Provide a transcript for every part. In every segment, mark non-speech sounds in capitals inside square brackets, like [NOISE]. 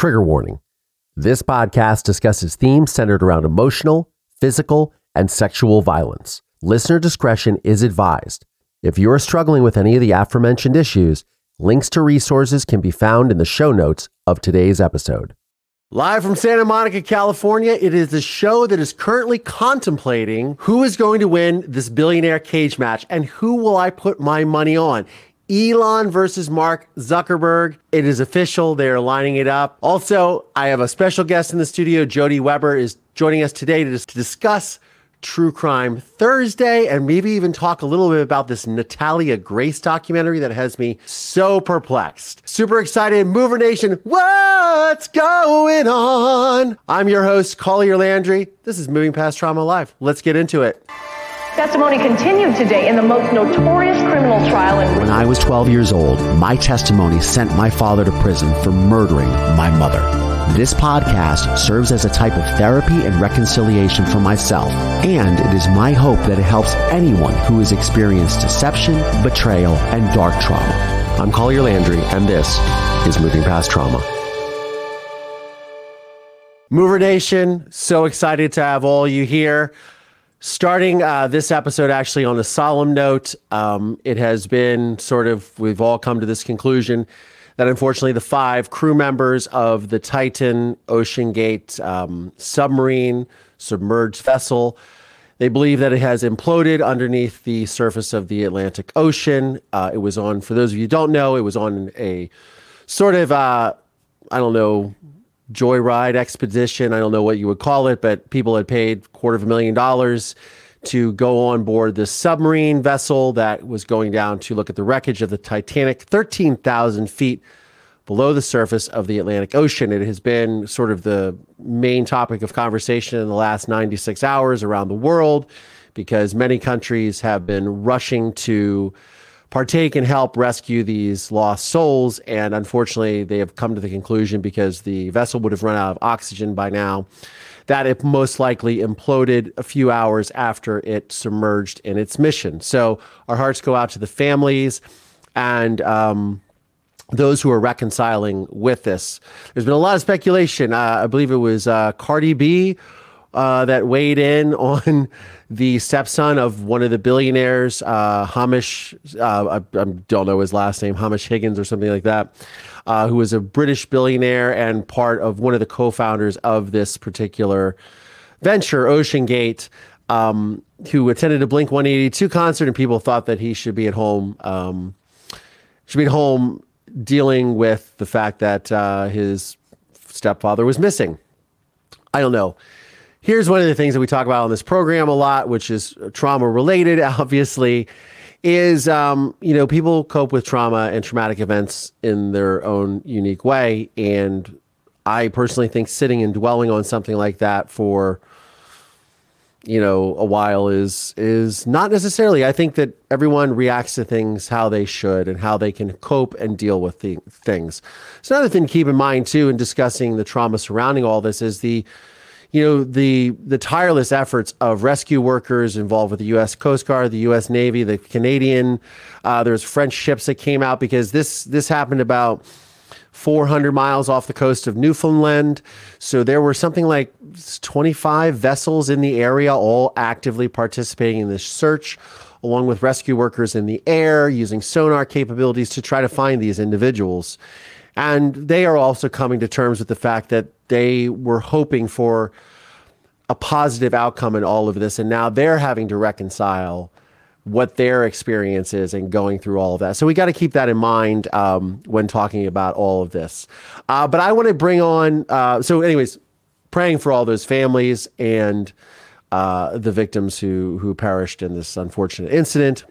Trigger warning. This podcast discusses themes centered around emotional, physical, and sexual violence. Listener discretion is advised. If you are struggling with any of the aforementioned issues, links to resources can be found in the show notes of today's episode. Live from Santa Monica, California, it is the show that is currently contemplating who is going to win this billionaire cage match and who will I put my money on. Elon versus Mark Zuckerberg. It is official. They are lining it up. Also, I have a special guest in the studio. Jodi Weber is joining us today to, to discuss True Crime Thursday and maybe even talk a little bit about this Natalia Grace documentary that has me so perplexed. Super excited. Mover Nation, what's going on? I'm your host, Collier Landry. This is Moving Past Trauma Live. Let's get into it. Testimony continued today in the most notorious criminal trial in. When I was 12 years old, my testimony sent my father to prison for murdering my mother. This podcast serves as a type of therapy and reconciliation for myself, and it is my hope that it helps anyone who has experienced deception, betrayal, and dark trauma. I'm Collier Landry, and this is Moving Past Trauma. Mover Nation, so excited to have all you here starting uh, this episode actually on a solemn note. Um, it has been sort of, we've all come to this conclusion that unfortunately the five crew members of the Titan OceanGate um, submarine submerged vessel. They believe that it has imploded underneath the surface of the Atlantic Ocean. Uh, it was on, for those of you who don't know, it was on a sort of, uh, I don't know, joyride expedition. I don't know what you would call it, but people had paid quarter of a million dollars to go on board this submarine vessel that was going down to look at the wreckage of the Titanic, 13,000 feet below the surface of the Atlantic Ocean. It has been sort of the main topic of conversation in the last 96 hours around the world because many countries have been rushing to partake and help rescue these lost souls. And unfortunately, they have come to the conclusion because the vessel would have run out of oxygen by now that it most likely imploded a few hours after it submerged in its mission. So our hearts go out to the families and um, those who are reconciling with this. There's been a lot of speculation. Uh, I believe it was uh, Cardi B uh, that weighed in [LAUGHS] on the stepson of one of the billionaires, uh, Hamish, uh, I, I, don't know his last name, Hamish Higgins or something like that, uh, who was a British billionaire and part of one of the co founders of this particular venture, OceanGate. Um, who attended a Blink 182 concert, and people thought that he should be at home, um, should be at home dealing with the fact that uh, his stepfather was missing. I don't know here's one of the things that we talk about on this program a lot, which is trauma related, [LAUGHS] obviously, is um, you know people cope with trauma and traumatic events in their own unique way, and I personally think sitting and dwelling on something like that for you know a while is is not necessarily. I think that everyone reacts to things how they should and how they can cope and deal with the things. So another thing to keep in mind too in discussing the trauma surrounding all this is the you know the the tireless efforts of rescue workers involved with the U.S. Coast Guard, the U.S. Navy, the Canadian. Uh, there's French ships that came out because this this happened about 400 miles off the coast of Newfoundland. So there were something like 25 vessels in the area, all actively participating in this search, along with rescue workers in the air using sonar capabilities to try to find these individuals. And they are also coming to terms with the fact that they were hoping for a positive outcome in all of this. And now they're having to reconcile what their experience is and going through all of that. So we got to keep that in mind um, when talking about all of this. Uh, but I want to bring on, uh, so, anyways, praying for all those families and uh, the victims who who perished in this unfortunate incident.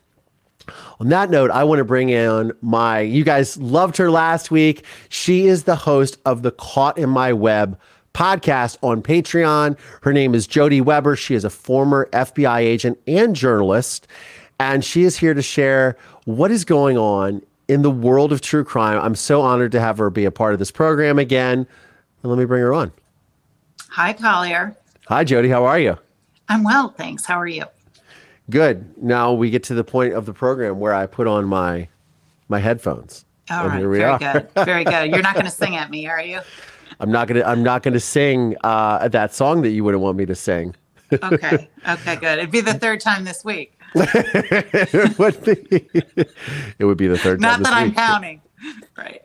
On that note, I want to bring in my, you guys loved her last week. She is the host of the Caught in My Web podcast on Patreon. Her name is Jodi Weber. She is a former FBI agent and journalist, and she is here to share what is going on in the world of true crime. I'm so honored to have her be a part of this program again. And let me bring her on. Hi, Collier. Hi, Jodi. How are you? I'm well, thanks. How are you? Good. Now we get to the point of the program where I put on my my headphones. All right. Very are. good. Very good. You're not going [LAUGHS] to sing at me, are you? I'm not gonna I'm not gonna sing uh, that song that you wouldn't want me to sing. Okay. Okay, good. It'd be the [LAUGHS] third time this week. it would be it would be the third Not time this that I'm week. counting. Right.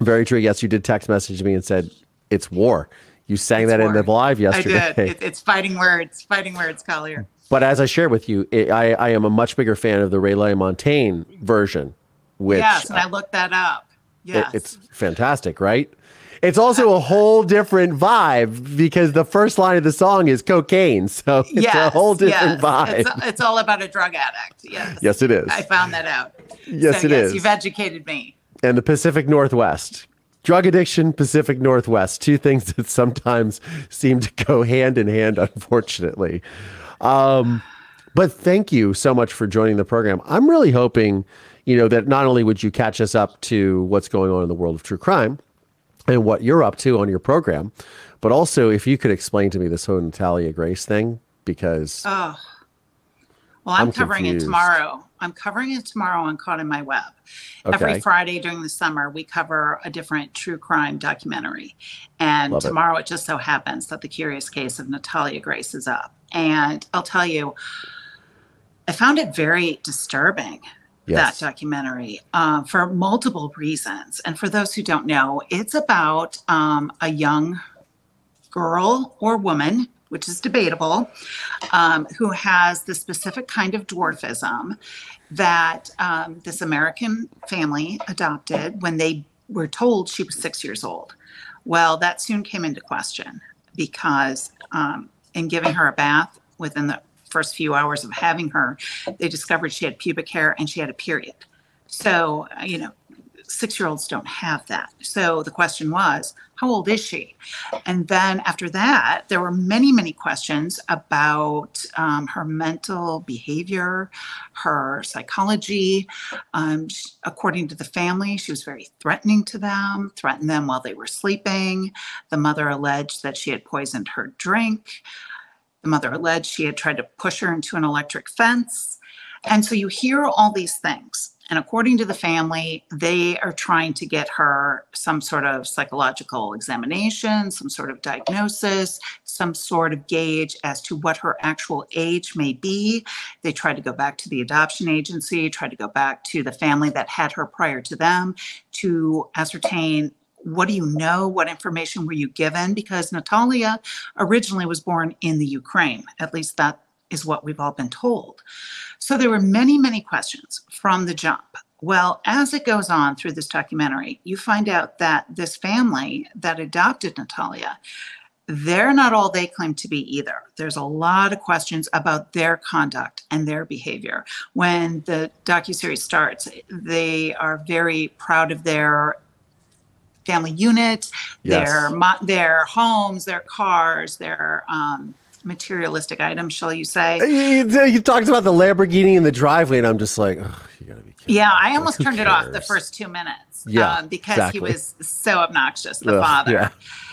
Very true. Yes, you did text message me and said it's war. You sang that in the live yesterday. I did. It, it's fighting words. Fighting words, Collier. But as I shared with you, it, I, I am a much bigger fan of the Ray LaMontagne version, which yes, and I looked that up. it- it's fantastic, right? It's also a whole different vibe because the first line of the song is cocaine. So [LAUGHS] it's a whole different yes. vibe. It's, it's all about a drug addict. Yes. yes, it is. I found that out. Yes, so, it yes, is. You've educated me. and the Pacific Northwest. Drug addiction, Pacific Northwest, two things [LAUGHS] that sometimes seem to go hand in hand, unfortunately. Um, but thank you so much for joining the program. I'm really hoping, you know, that not only would you catch us up to what's going on in the world of true crime and what you're up to on your program, but also if you could explain to me this whole Natalia Grace thing, because Oh. Well, I'm, I'm covering confused. it tomorrow. I'm covering it tomorrow on Caught in My Web. Okay. Every Friday during the summer, we cover a different true crime documentary. And Love it. tomorrow, it just so happens that the curious case of Natalia Grace is up. And I'll tell you, I found it very disturbing. Yes. That documentary uh, for multiple reasons. And for those who don't know, it's about um, a young girl or woman, which is debatable, um, who has the specific kind of dwarfism that um, this American family adopted when they were told she was six years old. Well, that soon came into question because um, in giving her a bath within the first few hours of having her, they discovered she had pubic hair and she had a period. So, you know, six year olds don't have that. So the question was, how old is she? And then after that, there were many, many questions about um, her mental behavior, her psychology. Um, sh- according to the family, she was very threatening to them, threatened them while they were sleeping. The mother alleged that she had poisoned her drink. The mother alleged she had tried to push her into an electric fence. And so you hear all these things. And according to the family, they are trying to get her some sort of psychological examination, some sort of diagnosis, some sort of gauge as to what her actual age may be. They tried to go back to the adoption agency, tried to go back to the family that had her prior to them to ascertain what do you know? What information were you given? Because Natalia originally was born in the Ukraine. At least that is what we've all been told. So there were many, many questions from the jump. Well, as it goes on through this documentary, you find out that this family that adopted Natalia, they're not all they claim to be either. There's a lot of questions about their conduct and their behavior. When the docuseries starts, they are very proud of their family unit, Yes. their their homes, their cars, their um, materialistic items, shall you say? You, you talked about the Lamborghini in the driveway, and I'm just like, oh, you gotta be kidding. Yeah, I almost turned it off the first two minutes. Yeah, um, because exactly. he was so obnoxious, the Ugh, father. yeah,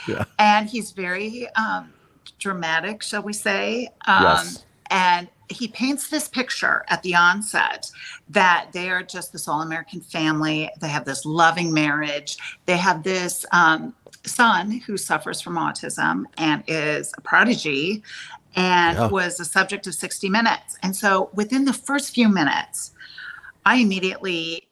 yeah. And he's very um, dramatic, shall we say? Um, Yes. And he paints this picture at the onset that they are just this all American family. They have this loving marriage. They have this um, son who suffers from autism and is a prodigy and Yeah. was a subject of 60 Minutes. And so within the first few minutes, I immediately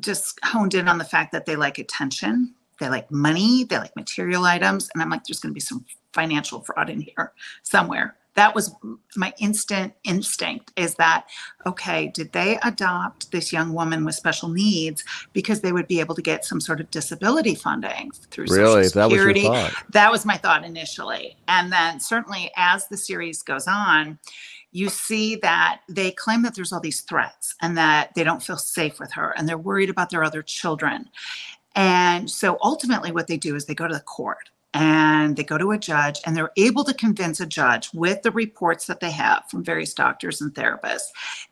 just honed in on the fact that they like attention, they like money, they like material items. And I'm like, there's going to be some financial fraud in here somewhere. That was my instant instinct is that, okay, did they adopt this young woman with special needs because they would be able to get some sort of disability funding through Really? Social That was your thought? That was my thought initially. And then certainly as the series goes on, you see that they claim that there's all these threats and that they don't feel safe with her and they're worried about their other children. And so ultimately, what they do is they go to the court and they go to a judge and they're able to convince a judge with the reports that they have from various doctors and therapists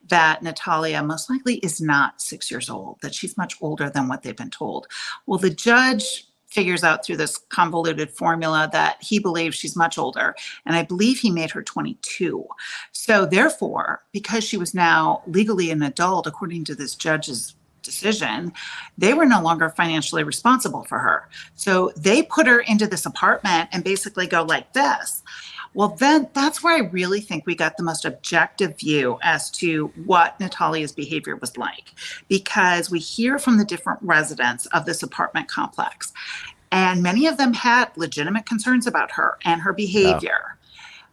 that Natalia most likely is not six years old, that she's much older than what they've been told. Well, the judge figures out through this convoluted formula that he believes she's much older. And I believe he made her 22. So, therefore, because she was now legally an adult, according to this judge's decision, they were no longer financially responsible for her. So they put her into this apartment and basically go like this. Well, then that's where I really think we got the most objective view as to what Natalia's behavior was like, because we hear from the different residents of this apartment complex, and many of them had legitimate concerns about her and her behavior.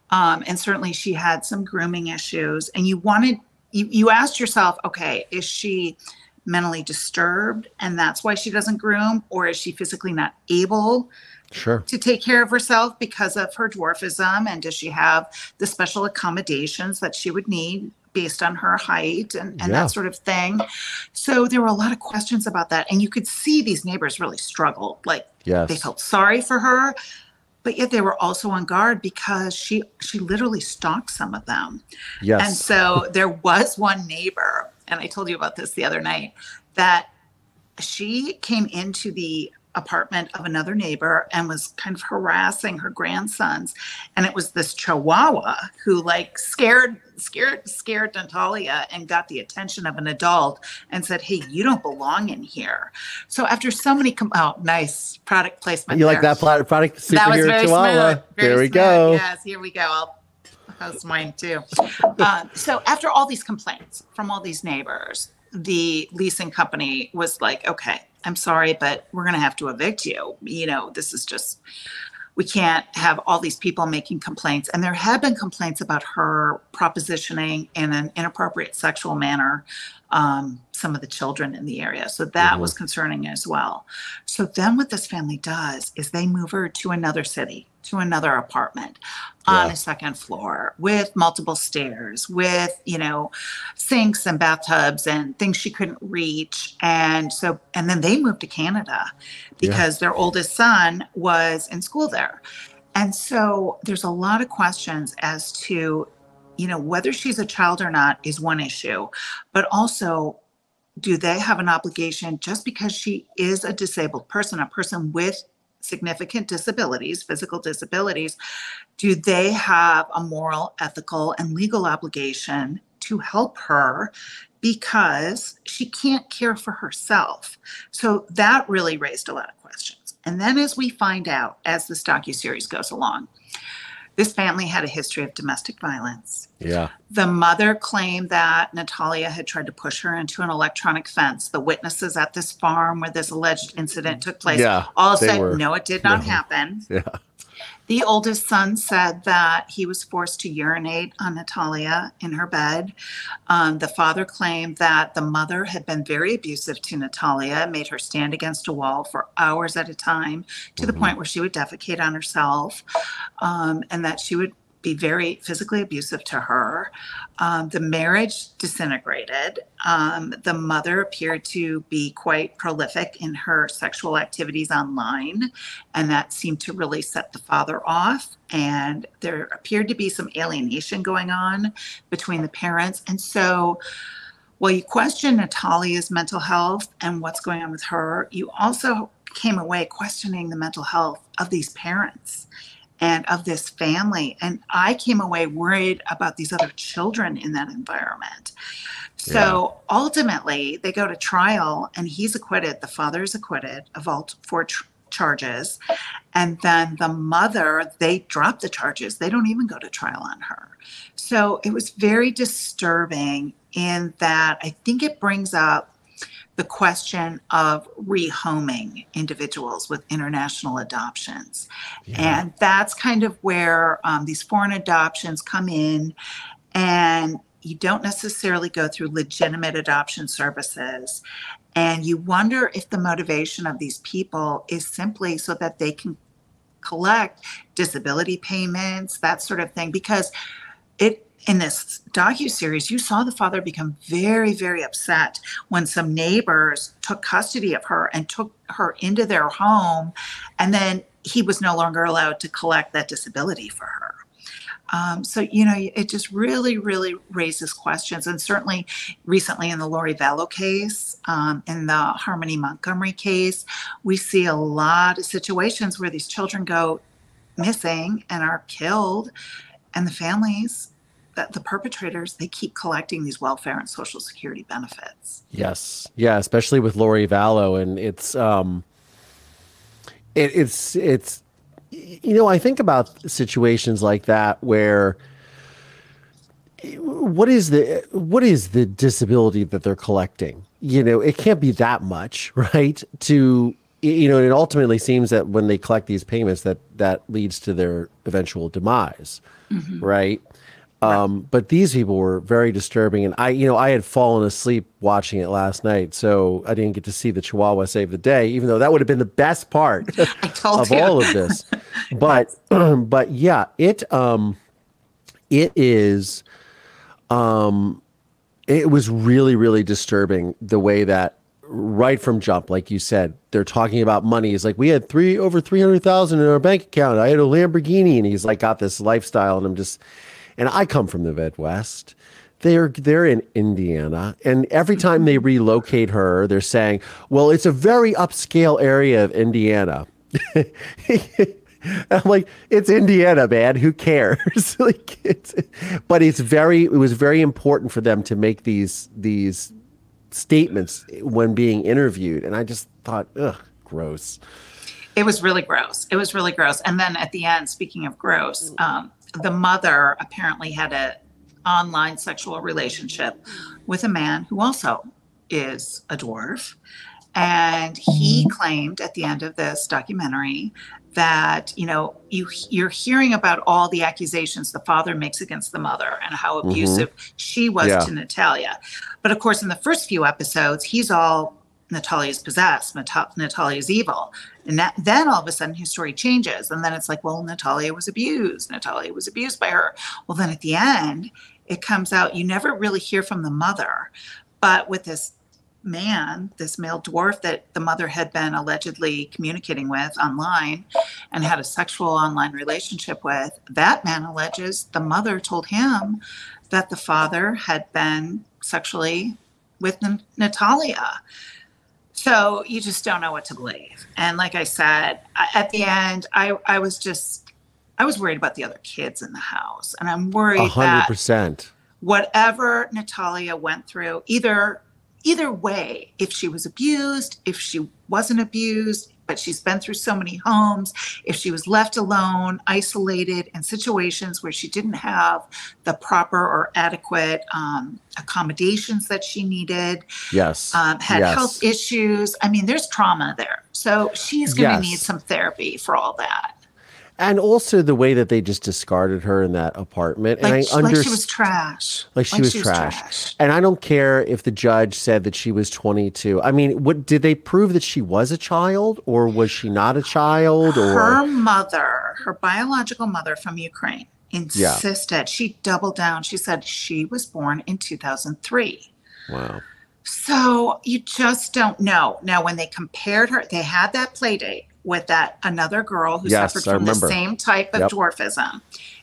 Um, and certainly she had some grooming issues, and you wanted, you, you asked yourself, okay, is she mentally disturbed and that's why she doesn't groom, or is she physically not able? Sure. to take care of herself because of her dwarfism and does she have the special accommodations that she would need based on her height and, and Yeah. that sort of thing so there were a lot of questions about that and you could see these neighbors really struggle like Yes. they felt sorry for her but yet they were also on guard because she she literally stalked some of them Yes. and so there was one neighbor, and I told you about this the other night, that she came into the apartment of another neighbor and was kind of harassing her grandsons. And it was this chihuahua who like scared, scared, scared Natalia and got the attention of an adult and said, Hey, you don't belong in here. So after so many com- oh, nice product placement. you like that product That was superhero very chihuahua? smooth. Very there we smooth. go. Yes, here we go. I'll [LAUGHS] post mine too. Um, so after all these complaints from all these neighbors, the leasing company was like, "Okay, I'm sorry, but we're going to have to evict you. You know, this is just." We can't have all these people making complaints. And there have been complaints about her propositioning in an inappropriate sexual manner um, some of the children in the area. So that was concerning as well. So then what this family does is they move her to another city, to another apartment on Yeah. a second floor with multiple stairs, with, you know, sinks and bathtubs and things she couldn't reach. And so, and then they moved to Canada because their oldest son was in school there. And so there's a lot of questions as to, you know, whether she's a child or not is one issue, but also do they have an obligation just because she is a disabled person, a person with significant disabilities, physical disabilities, do they have a moral, ethical, and legal obligation to help her because she can't care for herself? So that really raised a lot of questions. And then as we find out as this docuseries goes along, this family had a history of domestic violence. Yeah. The mother claimed that Natalia had tried to push her into an electronic fence. The witnesses at this farm where this alleged incident took place Yeah, all said, were- no, it did not no. happen. Yeah. The oldest son said that he was forced to urinate on Natalia in her bed. Um, the father claimed that the mother had been very abusive to Natalia, made her stand against a wall for hours at a time to the point where she would defecate on herself, um, and that she would be very physically abusive to her. Um, the marriage disintegrated. Um, the mother appeared to be quite prolific in her sexual activities online, and that seemed to really set the father off. And there appeared to be some alienation going on between the parents. And so, while you question Natalia's mental health and what's going on with her, you also came away questioning the mental health of these parents and of this family. And I came away worried about these other children in that environment. So ultimately, they go to trial and he's acquitted. The father is acquitted of all four tr- charges. And then the mother, they drop the charges. They don't even go to trial on her. So it was very disturbing in that I think it brings up the question of rehoming individuals with international adoptions. And that's kind of where um, these foreign adoptions come in, and you don't necessarily go through legitimate adoption services. And you wonder if the motivation of these people is simply so that they can collect disability payments, that sort of thing, because it in this docu-series you saw the father become very very upset when some neighbors took custody of her and took her into their home and then he was no longer allowed to collect that disability for her. Um, so you know it just really really raises questions and certainly recently in the lori vallow case um, in the harmony montgomery case we see a lot of situations where these children go missing and are killed and the families that the perpetrators they keep collecting these welfare and social security benefits. Yes, yeah, especially with Lori Vallow, and it's um, it, it's it's you know I think about situations like that where what is the what is the disability that they're collecting you know it can't be that much [LAUGHS] right to you know it ultimately seems that when they collect these payments that that leads to their eventual demise mm-hmm. right um, but these people were very disturbing and i you know i had fallen asleep watching it last night so i didn't get to see the chihuahua save the day even though that would have been the best part [LAUGHS] of you. all of this [LAUGHS] but [CLEARS THROAT] but yeah it um it is um, it was really, really disturbing the way that right from jump, like you said, they're talking about money. It's like we had three over three hundred thousand in our bank account. I had a Lamborghini, and he's like got this lifestyle, and I'm just, and I come from the Midwest. They're they're in Indiana, and every time they relocate her, they're saying, "Well, it's a very upscale area of Indiana." [LAUGHS] I'm like, it's Indiana, man. Who cares? [LAUGHS] like, it's, but it's very. It was very important for them to make these these statements when being interviewed, and I just thought, ugh, gross. It was really gross. It was really gross. And then at the end, speaking of gross, um, the mother apparently had a online sexual relationship with a man who also is a dwarf. And he claimed at the end of this documentary that you know you you're hearing about all the accusations the father makes against the mother and how mm-hmm. abusive mm-hmm. she was yeah. to Natalia. But of course in the first few episodes he's all Natalia's possessed, Nat- Natalia's evil. And that, then all of a sudden his story changes and then it's like well Natalia was abused. Natalia was abused by her. Well then at the end it comes out you never really hear from the mother. But with this man, this male dwarf that the mother had been allegedly communicating with online and had a sexual online relationship with, that man alleges the mother told him that the father had been sexually with Natalia. So you just don't know what to believe. And like I said, at the end, I, I was just, I was worried about the other kids in the house. And I'm worried 100%. that whatever Natalia went through, either either way, if she was abused, if she wasn't abused, but she's been through so many homes, if she was left alone, isolated in situations where she didn't have the proper or adequate um, accommodations that she needed, yes, um, had yes. health issues. I mean, there's trauma there. So she's going to yes. need some therapy for all that and also the way that they just discarded her in that apartment. Like, and I understand like she was trash. Like she, like was, she trash. was, trash. And I don't care if the judge said that she was 22. I mean, what did they prove that she was a child, or was she not a child? Or her mother, her biological mother from Ukraine, insisted. Yeah. She doubled down. She said she was born in 2003. Wow. So you just don't know. Now, when they compared her, they had that play date with that another girl who yes, suffered from the same type of yep. dwarfism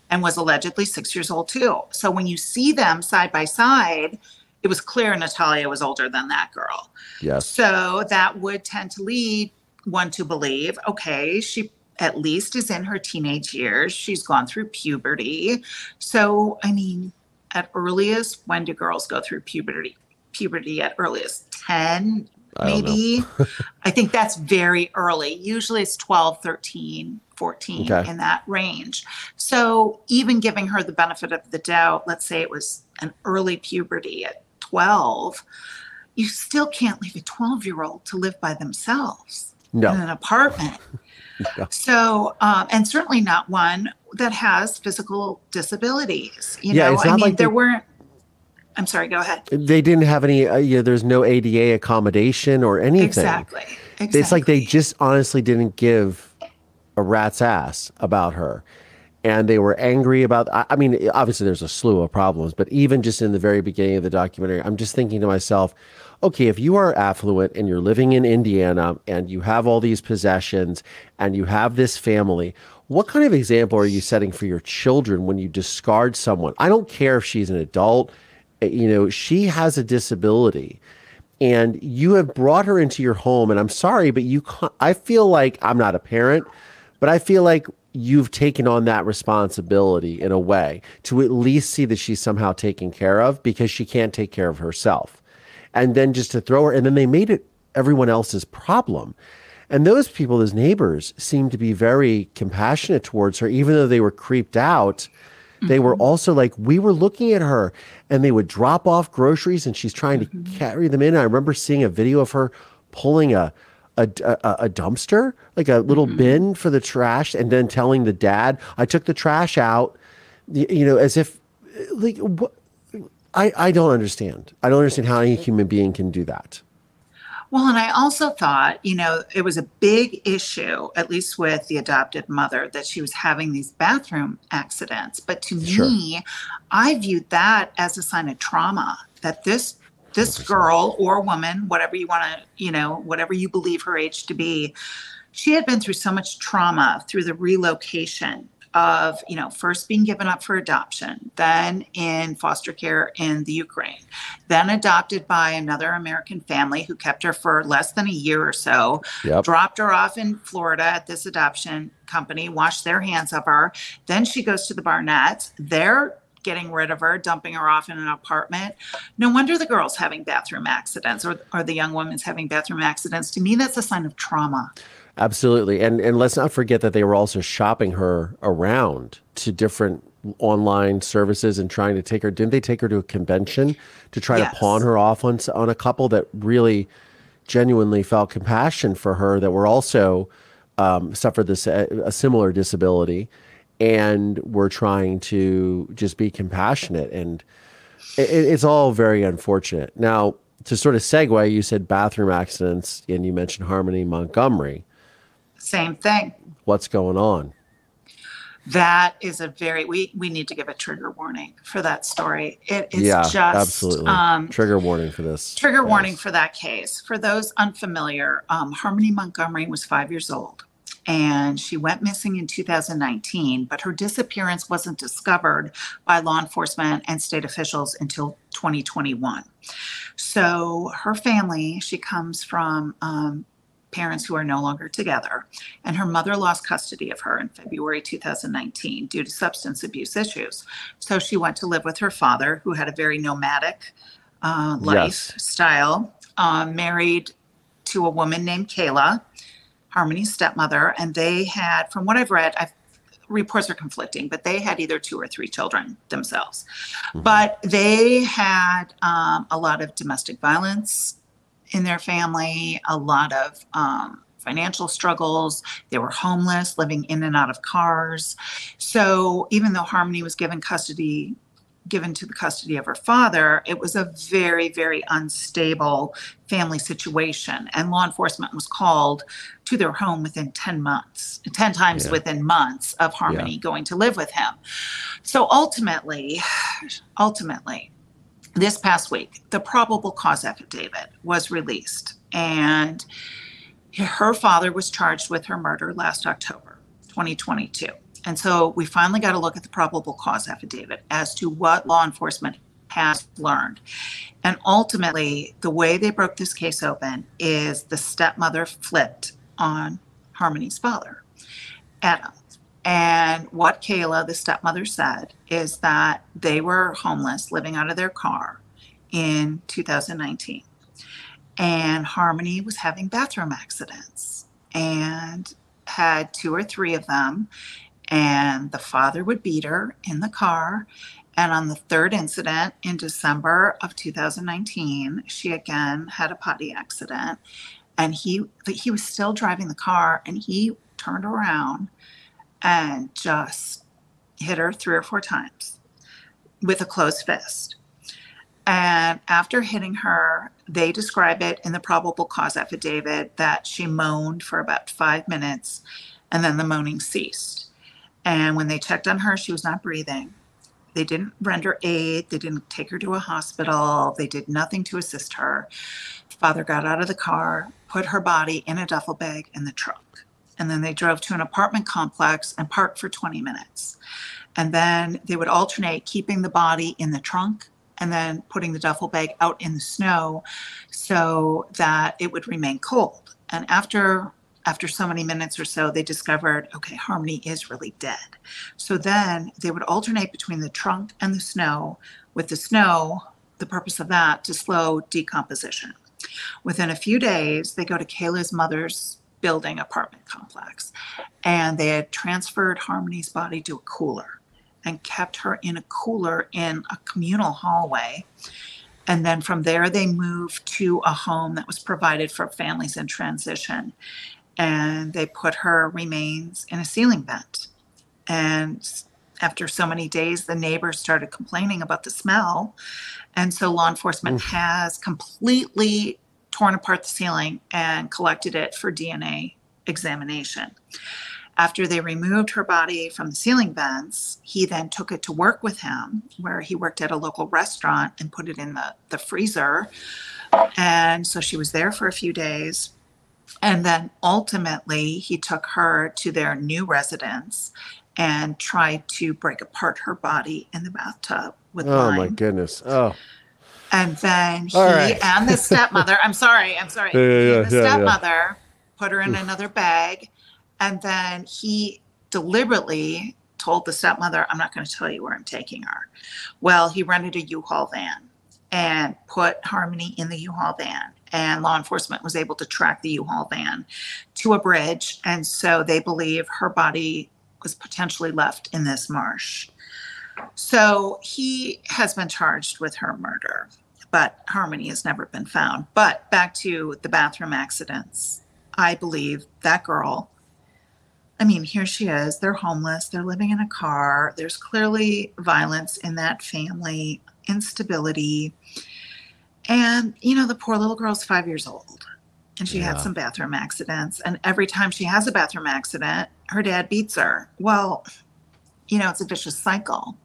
and was allegedly six years old too. So when you see them side by side, it was clear Natalia was older than that girl. Yes. So that would tend to lead one to believe, okay, she at least is in her teenage years. She's gone through puberty. So, I mean, at earliest, when do girls go through puberty? Puberty at earliest 10, maybe. I think that's very early. Usually it's 12, 13, 14 okay. in that range. So even giving her the benefit of the doubt, let's say it was an early puberty at 12, you still can't leave a 12 year old to live by themselves no. in an apartment. [LAUGHS] So, um, and certainly not one that has physical disabilities. You yeah, know, I mean, like there weren't I'm sorry, go ahead. They didn't have any, uh, you know, there's no ADA accommodation or anything. Exactly. exactly. It's like they just honestly didn't give a rat's ass about her. And they were angry about, I mean, obviously there's a slew of problems, but even just in the very beginning of the documentary, I'm just thinking to myself, okay, if you are affluent and you're living in Indiana and you have all these possessions and you have this family, what kind of example are you setting for your children when you discard someone? I don't care if she's an adult Eh, you know, she has a disability and you have brought her into your home and I'm sorry but you can't, I feel like I'm not a parent but I feel like you've taken on that responsibility in a way to at least see that she's somehow taken care of because she can't take care of herself. And then just to throw her, and then they made it everyone else's problem. And those people, those neighbors, seemed to be very compassionate towards her, even though they were creeped out. They were mm-hmm. also like, we were looking at her and they would drop off groceries and she's trying to mm-hmm. carry them in. I remember seeing a video of her pulling a, a, a, a dumpster, like a little mm-hmm. bin for the trash, and then telling the dad, I took the trash out, y- you know, as if, like, what? I, I don't understand. I don't understand how any human being can do that. Well, and I also thought, you know, it was a big issue, at least with the adopted mother, that she was having these bathroom accidents. But to Sure. me, I viewed that as a sign of trauma that this this girl or woman, whatever you want to, you know, whatever you believe her age to be, she had been through so much trauma through the relocation of, you know, first being given up for adoption, then in foster care in the Ukraine, then adopted by another American family who kept her for less than a year or so, Yep. dropped her off in Florida at this adoption company, washed their hands of her. Then she goes to the Barnetts. They're getting rid of her, dumping her off in an apartment. No wonder the girl's having bathroom accidents or, or the young woman's having bathroom accidents. To me, that's a sign of trauma. Absolutely. And and let's not forget that they were also shopping her around to different online services and trying to take her didn't they take her to a convention to try Yes. to pawn her off on on a couple that really genuinely felt compassion for her that were also um, suffered this a, a similar disability and were trying to just be compassionate and it, it's all very unfortunate. Now, to sort of segue, you said bathroom accidents and you mentioned Harmony Montgomery. Same thing. What's going on? That is a very we we need to give a trigger warning for that story. It is yeah, just absolutely. um Trigger warning for this. Trigger Yes. warning for that case. For those unfamiliar, um, Harmony Montgomery was five years old and she went missing in 2019, but her disappearance wasn't discovered by law enforcement and state officials until 2021. So her family, she comes from um, parents who are no longer together, and her mother lost custody of her in February 2019 due to substance abuse issues. So she went to live with her father, who had a very nomadic uh, Yes. lifestyle, um, married to a woman named Kayla, Harmony's stepmother, and they had, from what I've read, I've, reports are conflicting, but they had either two or three children themselves. But they had um, a lot of domestic violence in their family, a lot of um, financial struggles. They were homeless, living in and out of cars. So even though Harmony was given custody, given to the custody of her father, it was a very, very unstable family situation. And law enforcement was called to their home within 10 months, 10 times Yeah. within months of Harmony going to live with him. So ultimately, ultimately, this past week, the probable cause affidavit was released, and her father was charged with her murder last October 2022. And so we finally got to look at the probable cause affidavit as to what law enforcement has learned. And ultimately, the way they broke this case open is the stepmother flipped on Harmony's father, Adam. And what Kayla, the stepmother, said is that they were homeless, living out of their car in 2019. And Harmony was having bathroom accidents and had two or three of them. And the father would beat her in the car. And on the third incident in December of 2019, she again had a potty accident. And he he was still driving the car and he turned around and just hit her three or four times with a closed fist. And after hitting her, they describe it in the probable cause affidavit that she moaned for about five minutes and then the moaning ceased. And when they checked on her, she was not breathing. They didn't render aid. They didn't take her to a hospital. They did nothing to assist her. Father got out of the car, put her body in a duffel bag in the trunk. And then they drove to an apartment complex and parked for 20 minutes. And then they would alternate keeping the body in the trunk and then putting the duffel bag out in the snow so that it would remain cold. And after after so many minutes or so, they discovered, okay, Harmony is really dead. So then they would alternate between the trunk and the snow, with the snow, the purpose of that to slow decomposition. Within a few days, they go to Kayla's mother's building apartment complex and they had transferred Harmony's body to a cooler and kept her in a cooler in a communal hallway. And then from there, they moved to a home that was provided for families in transition and they put her remains in a ceiling vent. And after so many days, the neighbors started complaining about the smell. And so law enforcement Oof. has completely torn apart the ceiling and collected it for DNA examination. After they removed her body from the ceiling vents, he then took it to work with him, where he worked at a local restaurant and put it in the, the freezer. And so she was there for a few days. And then ultimately, he took her to their new residence and tried to break apart her body in the bathtub with oh lime. my goodness oh and then he right. and the [LAUGHS] stepmother i'm sorry i'm sorry yeah, yeah, the stepmother put her in another bag and then he deliberately told the stepmother i'm not going to tell you where i'm taking her well he rented a u-haul van and put harmony in the u-haul van and law enforcement was able to track the U-Haul van to a bridge. And so they believe her body was potentially left in this marsh. So he has been charged with her murder, but Harmony has never been found. But back to the bathroom accidents. I believe that girl, I mean, here she is. They're homeless. They're living in a car. There's clearly violence in that family, instability. And, you know, the poor little girl's five years old and she yeah. had some bathroom accidents. And every time she has a bathroom accident, her dad beats her. Well, you know, it's a vicious cycle.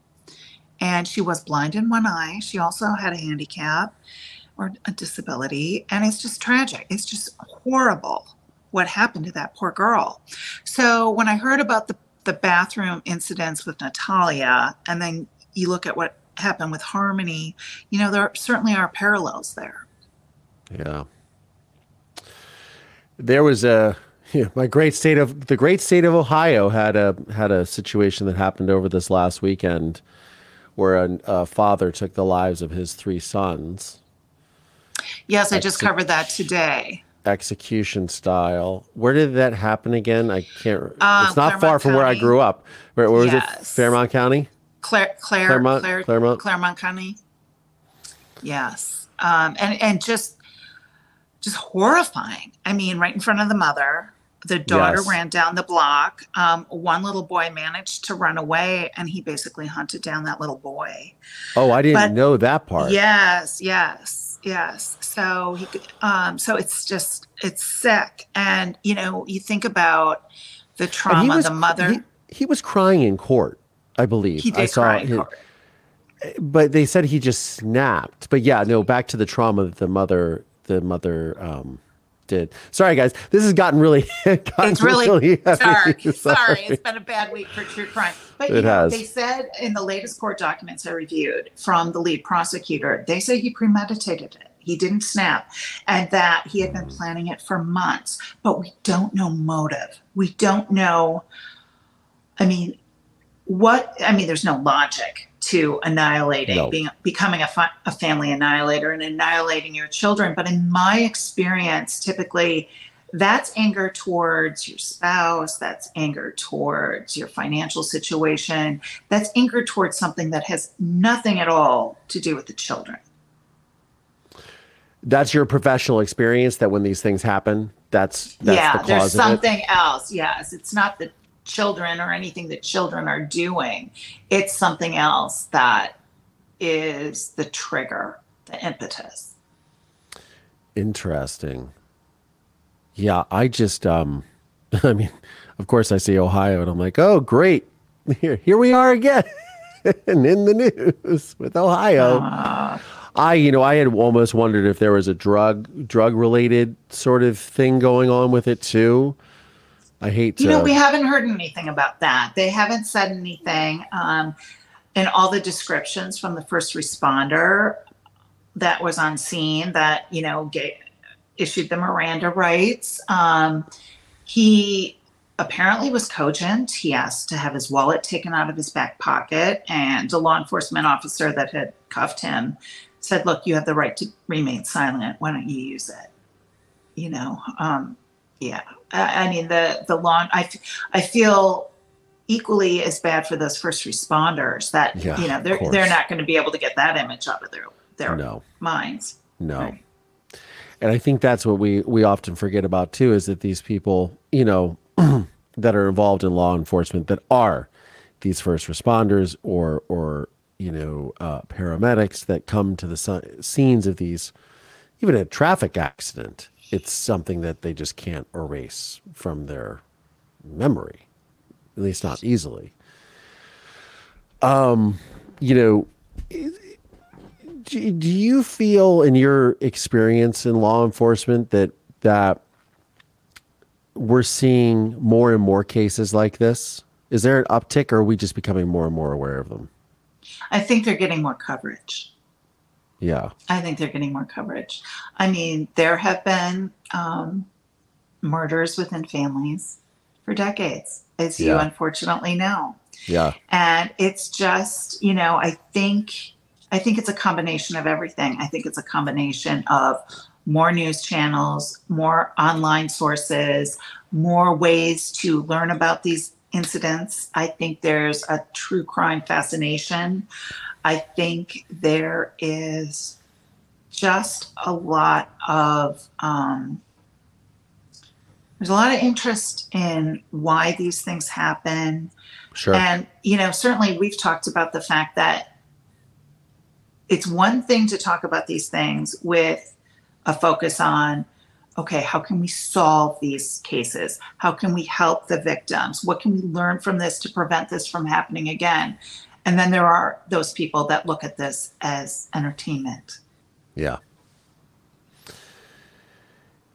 And she was blind in one eye. She also had a handicap or a disability. And it's just tragic. It's just horrible what happened to that poor girl. So when I heard about the, the bathroom incidents with Natalia, and then you look at what happened with Harmony, you know, there certainly are parallels there. Yeah. There was a [LAUGHS] yeah, my great state of the great state of Ohio had a had a situation that happened over this last weekend where a, a father took the lives of his three sons. Yes, I just covered that today. Execution style. Where did that happen again? I can't. Uh, it's not Claremont far from County. where I grew up. Where, where was it? Fairmont County. Claire, Claire, Claremont, Claire, Claremont, Claremont County. Yes, um, and and just just horrifying. I mean, right in front of the mother. The daughter yes. ran down the block. Um, one little boy managed to run away, and he basically hunted down that little boy. Oh, I didn't but, know that part. Yes, yes, yes. So he, um, so it's just it's sick, and you know, you think about the trauma. Was, the mother. He, he was crying in court. I believe. He did I saw cry his, But they said he just snapped. But yeah, no, back to the trauma that the mother the mother um, did. Sorry, guys. This has gotten really [LAUGHS] gotten it's really, really dark. Sorry. Sorry. it's been a bad week for true crime. But it know, has. they said in the latest court documents I reviewed from the lead prosecutor, they say he premeditated it. He didn't snap, and that he had been planning it for months. But we don't know motive. We don't know. I mean, what I mean, there's no logic to annihilating, no. being becoming a, fa- a family annihilator and annihilating your children. But in my experience, typically that's anger towards your spouse, that's anger towards your financial situation, that's anger towards something that has nothing at all to do with the children. That's your professional experience that when these things happen, that's, that's yeah, the there's something else. Yes, it's not the children or anything that children are doing. It's something else that is the trigger, the impetus. Interesting. Yeah, I just um [LAUGHS] I mean, of course I see Ohio and I'm like, "Oh, great. [LAUGHS] Here here we are again." [LAUGHS] and in the news with Ohio. Uh, I, you know, I had almost wondered if there was a drug drug related sort of thing going on with it too. I hate to. You know, we haven't heard anything about that. They haven't said anything. Um, in all the descriptions from the first responder that was on scene that, you know, issued the Miranda rights, um, he apparently was cogent. He asked to have his wallet taken out of his back pocket, and the law enforcement officer that had cuffed him said, "Look, you have the right to remain silent. Why don't you use it?" You know, um, yeah. I, I mean, the the law. I I feel equally as bad for those first responders that Yeah, you know they're they're not going to be able to get that image out of their their No. minds. No. Right. And I think that's what we we often forget about too is that these people, you know, [CLEARS THROAT] that are involved in law enforcement that are these first responders or or you know uh, paramedics that come to the scenes of these, even a traffic accident, it's something that they just can't erase from their memory, at least not easily. Um, you know, do, do you feel in your experience in law enforcement that that we're seeing more and more cases like this is there an uptick or are we just becoming more and more aware of them I think they're getting more coverage. Yeah I think they're getting more coverage. I mean, there have been um, murders within families for decades, as you unfortunately know. yeah And it's just, you know, I think I think it's a combination of everything. I think it's a combination of more news channels, more online sources, more ways to learn about these incidents. I think there's a true crime fascination. I think there is just a lot of um, there's a lot of interest in why these things happen sure and, you know, certainly we've talked about the fact that it's one thing to talk about these things with a focus on, okay, how can we solve these cases? How can we help the victims? What can we learn from this to prevent this from happening again? And then there are those people that look at this as entertainment. yeah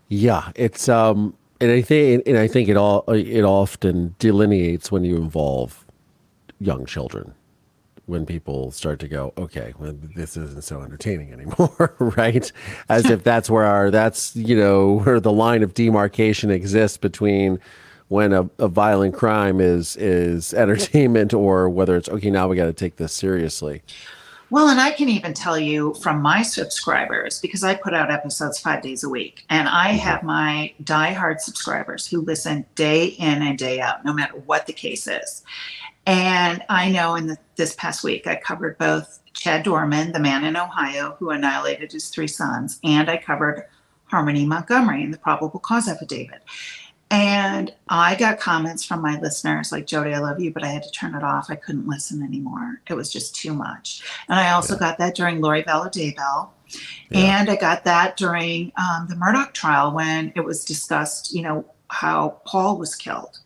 yeah it's um and i think and i think it all it often delineates when you involve young children when people start to go okay well, this isn't so entertaining anymore [LAUGHS] right as if that's where our that's you know where the line of demarcation exists between when a, a violent crime is is [LAUGHS] entertainment or whether it's okay now we got to take this seriously Well, and I can even tell you from my subscribers, because I put out episodes five days a week, and I mm-hmm. have my diehard subscribers who listen day in and day out, no matter what the case is. And I know in the, this past week, I covered both Chad Doerman, the man in Ohio who annihilated his three sons, and I covered Harmony Montgomery in the probable cause affidavit. And I got comments from my listeners like, Jodi, I love you, but I had to turn it off. I couldn't listen anymore. It was just too much. And I also got that during Lori Vallow Daybell. Yeah. And I got that during um, the Murdaugh trial when it was discussed, you know, how Paul was killed.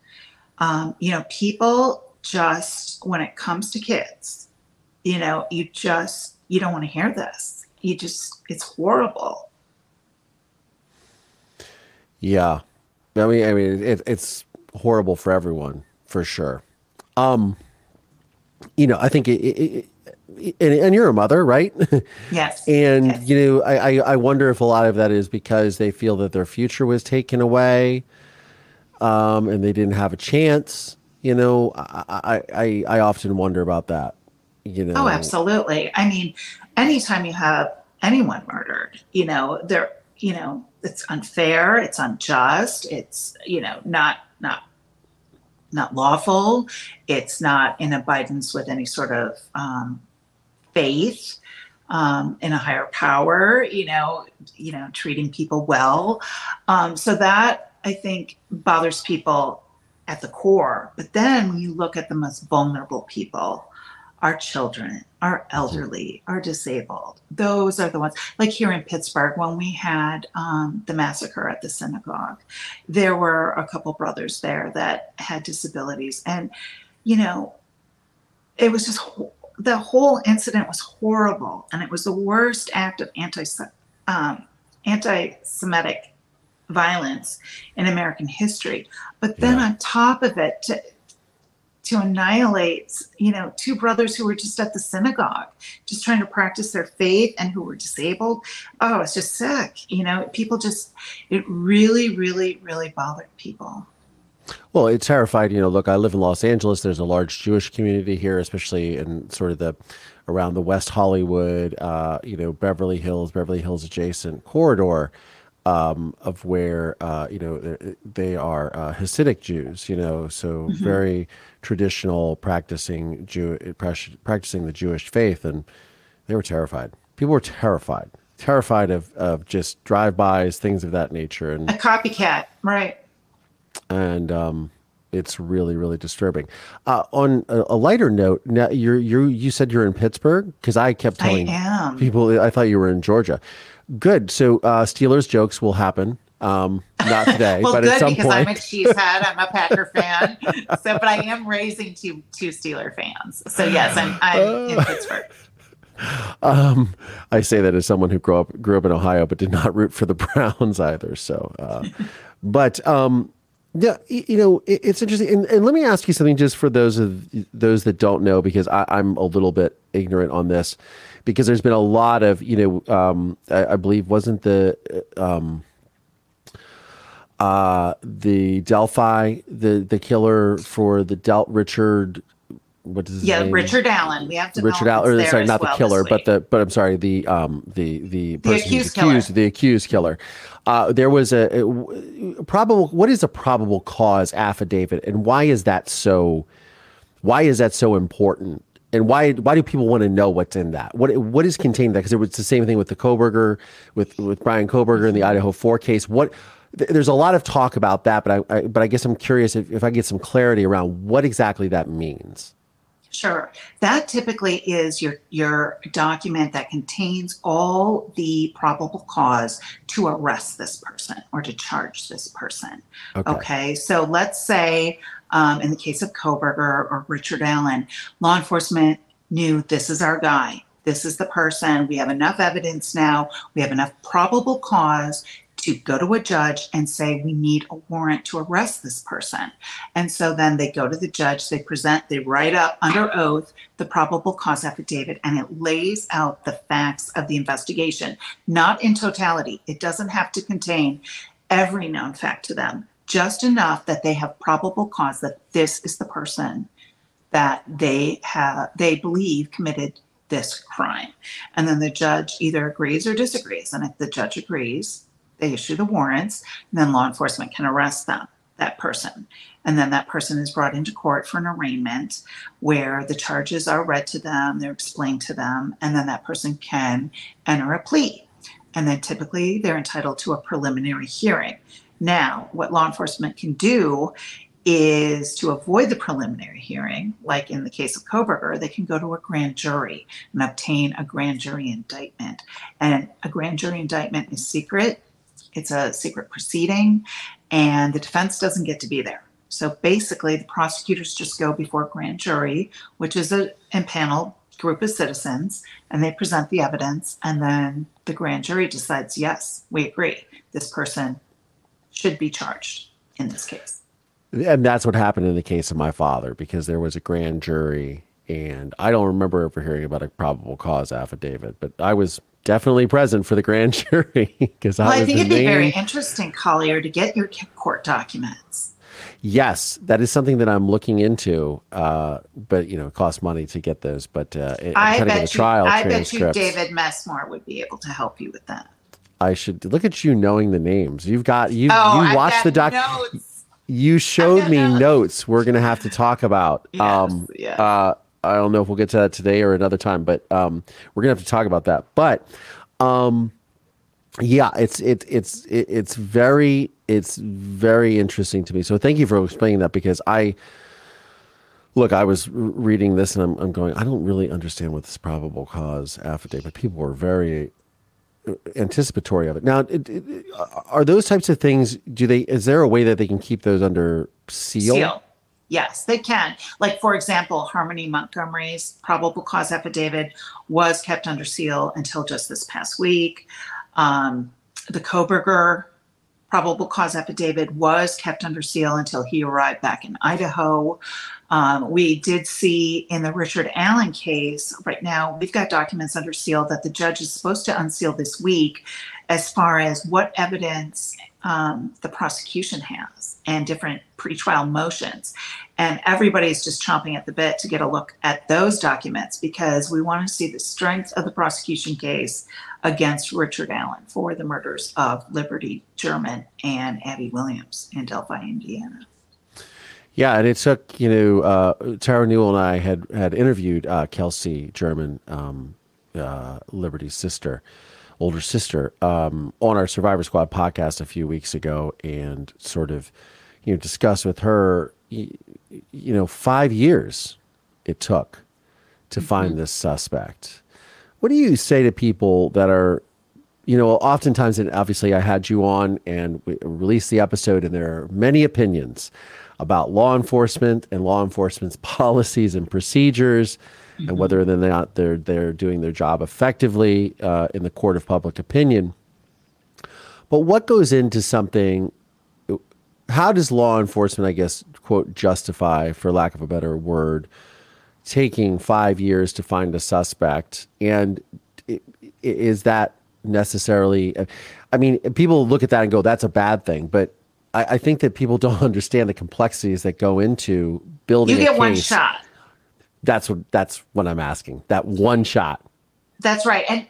Um, you know, people just, when it comes to kids, you know, you just, you don't want to hear this. You just, it's horrible. Yeah, I mean, I mean, it, it's horrible for everyone for sure. Um, you know, I think it, it, it and, and you're a mother, right? [LAUGHS] Yes. and Yes. you know, I, I I wonder if a lot of that is because they feel that their future was taken away, um, and they didn't have a chance. You know, I I I, I often wonder about that. You know, Oh, absolutely. I mean, anytime you have anyone murdered, you know, there, you know, it's unfair, it's unjust, it's, you know, not not not lawful, it's not in abidance with any sort of um, faith um, in a higher power, you know, you know, treating people well. Um, so that I think bothers people at the core. But then when you look at the most vulnerable people, our children, our elderly, our disabled. Those are the ones. Like here in Pittsburgh, when we had um, the massacre at the synagogue, there were a couple brothers there that had disabilities, and you know, it was just the whole incident was horrible, and it was the worst act of anti um, anti-Semitic violence in American history. But then Yeah. on top of it, to, to annihilate, you know, two brothers who were just at the synagogue, just trying to practice their faith and who were disabled. Oh, it's just sick. You know, people just, it really, really, really bothered people. Well, it terrified, you know, look, I live in Los Angeles. There's a large Jewish community here, especially in sort of the around the West Hollywood, uh, you know, Beverly Hills, Beverly Hills adjacent corridor um, of where, uh, you know, they are uh, Hasidic Jews, you know, so Mm-hmm. very traditional practicing Jew, practicing the Jewish faith. And they were terrified. People were terrified, terrified of, of just drive-bys, things of that nature. And A copycat, right? and um, it's really really disturbing. Uh, on a, a lighter note, now you're you you said you're in Pittsburgh because I kept telling am. people I thought you were in Georgia. Good. So uh, Steelers jokes will happen. Um, not today, [LAUGHS] Well, but good at some because point. I'm a cheesehead. I'm a Packer [LAUGHS] fan. So, but I am raising two two Steeler fans. So yes, I'm I'm in Pittsburgh. [LAUGHS] Um, I say that as someone who grew up grew up in Ohio, but did not root for the Browns either. So, uh, but um, yeah, you know, it, it's interesting. And, and let me ask you something, just for those of those that don't know, because I, I'm a little bit ignorant on this, because there's been a lot of, you know, um, I, I believe wasn't the um, uh, the Delphi the the killer for the Del Richard. What is his Yeah, name? Richard Allen. We have to Richard Allen, sorry, not the killer, but the the but I'm sorry, the um the the person who's accused killer. the accused killer. Uh, there was a probable. What is a probable cause affidavit, and why is that so? Why is that so important? And why why do people want to know what's in that? What what is contained in that? Because it was the same thing with the Kohberger, with with Brian Kohberger in the Idaho Four case. What th- there's a lot of talk about that, but I, I but I guess I'm curious if, if I get some clarity around what exactly that means. Sure. That typically is your your document that contains all the probable cause to arrest this person or to charge this person. Okay. Okay. So let's say um, in the case of Kohberger or Richard Allen, law enforcement knew this is our guy. This is the person. We have enough evidence now. We have enough probable cause to go to a judge and say we need a warrant to arrest this person. And so then they go to the judge, they present, they write up under oath the probable cause affidavit, and it lays out the facts of the investigation, not in totality. It doesn't have to contain every known fact to them, just enough that they have probable cause that this is the person that they have they believe committed this crime. And then the judge either agrees or disagrees. And if the judge agrees, they issue the warrants, and then law enforcement can arrest them, that person. And then that person is brought into court for an arraignment where the charges are read to them, they're explained to them, and then that person can enter a plea. And then typically they're entitled to a preliminary hearing. Now, what law enforcement can do is to avoid the preliminary hearing, like in the case of Kohberger, they can go to a grand jury and obtain a grand jury indictment. And a grand jury indictment is secret, it's a secret proceeding, and the defense doesn't get to be there. So basically, the prosecutors just go before a grand jury, which is a impaneled group of citizens, and they present the evidence, and then the grand jury decides, yes, we agree, this person should be charged in this case. And that's what happened in the case of my father because there was a grand jury, and I don't remember ever hearing about a probable cause affidavit, but I was definitely present for the grand [LAUGHS] jury because Well, I I think it'd be very interesting, Collier, to get your court documents. Yes, that is something that I'm looking into, uh, but you know, it costs money to get those. But uh, I'm I trying to get a bet, you, I bet you. David Messmore would be able to help you with that. I should look at you knowing the names. You've got you. Oh, you I've watched the doc. notes. You showed me notes. We're gonna have to talk about. Yes, um, yes. uh, I don't know if we'll get to that today or another time, but um, we're gonna have to talk about that. But um, yeah, it's it, it's it, it's very it's very interesting to me. So thank you for explaining that because I look, I was reading this and I'm, I'm going, I don't really understand what this probable cause affidavit. People were very uh, anticipatory of it. Now, it, it, are those types of things? Do they? Is there a way that they can keep those under seal? Seal. Yes, they can. Like, for example, Harmony Montgomery's probable cause affidavit was kept under seal until just this past week. Um, the Kohberger probable cause affidavit was kept under seal until he arrived back in Idaho. Um, we did see in the Richard Allen case, right now, we've got documents under seal that the judge is supposed to unseal this week as far as what evidence um, the prosecution has. And different pretrial motions. And everybody's just chomping at the bit to get a look at those documents because we want to see the strength of the prosecution case against Richard Allen for the murders of Liberty German and Abby Williams in Delphi, Indiana. Yeah, and it took you know uh, Tara Newell and I had had interviewed uh, Kelsey German, um, uh, Liberty's sister, older sister, um, on our Survivor Squad podcast a few weeks ago, and sort of you know discuss with her, you, you know, five years it took to mm-hmm. find this suspect. What do you say to people that are, you know, oftentimes, and obviously I had you on and we released the episode, and there are many opinions about law enforcement and law enforcement's [LAUGHS] policies and procedures, mm-hmm. and whether or not they're they're doing their job effectively uh, in the court of public opinion. But what goes into something how does law enforcement, I guess, quote, justify, for lack of a better word, taking five years to find a suspect? And is that necessarily, uh, I mean, people look at that and go, that's a bad thing. But I, I think that people [LAUGHS] don't understand the complexities that go into building. You get one shot. That's what that's what I'm asking. That one shot. That's right. And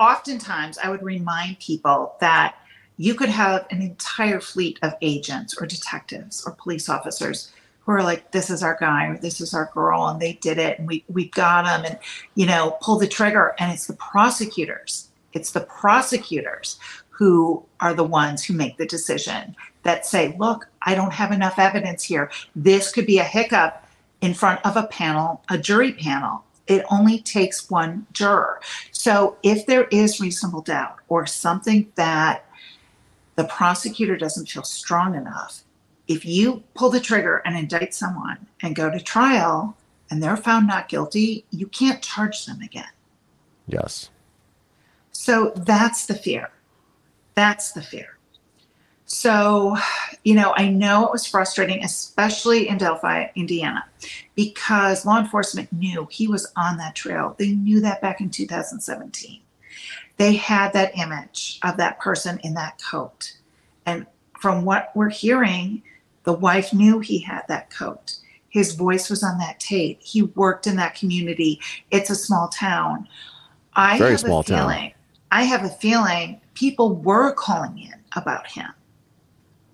oftentimes I would remind people that you could have an entire fleet of agents or detectives or police officers who are like, this is our guy or this is our girl and they did it and we, we got them and, you know, pull the trigger. And it's the prosecutors. It's the prosecutors who are the ones who make the decision that say, look, I don't have enough evidence here. This could be a hiccup in front of a panel, a jury panel. It only takes one juror. So if there is reasonable doubt or something that the prosecutor doesn't feel strong enough, if you pull the trigger and indict someone and go to trial and they're found not guilty, you can't charge them again. Yes. So that's the fear. That's the fear. So, you know, I know it was frustrating, especially in Delphi, Indiana, because law enforcement knew he was on that trail. They knew that back in 2017 they had that image of that person in that coat. And from what we're hearing, the wife knew he had that coat. His voice was on that tape. He worked in that community. It's a small town. I Very have small a feeling, town. I have a feeling people were calling in about him.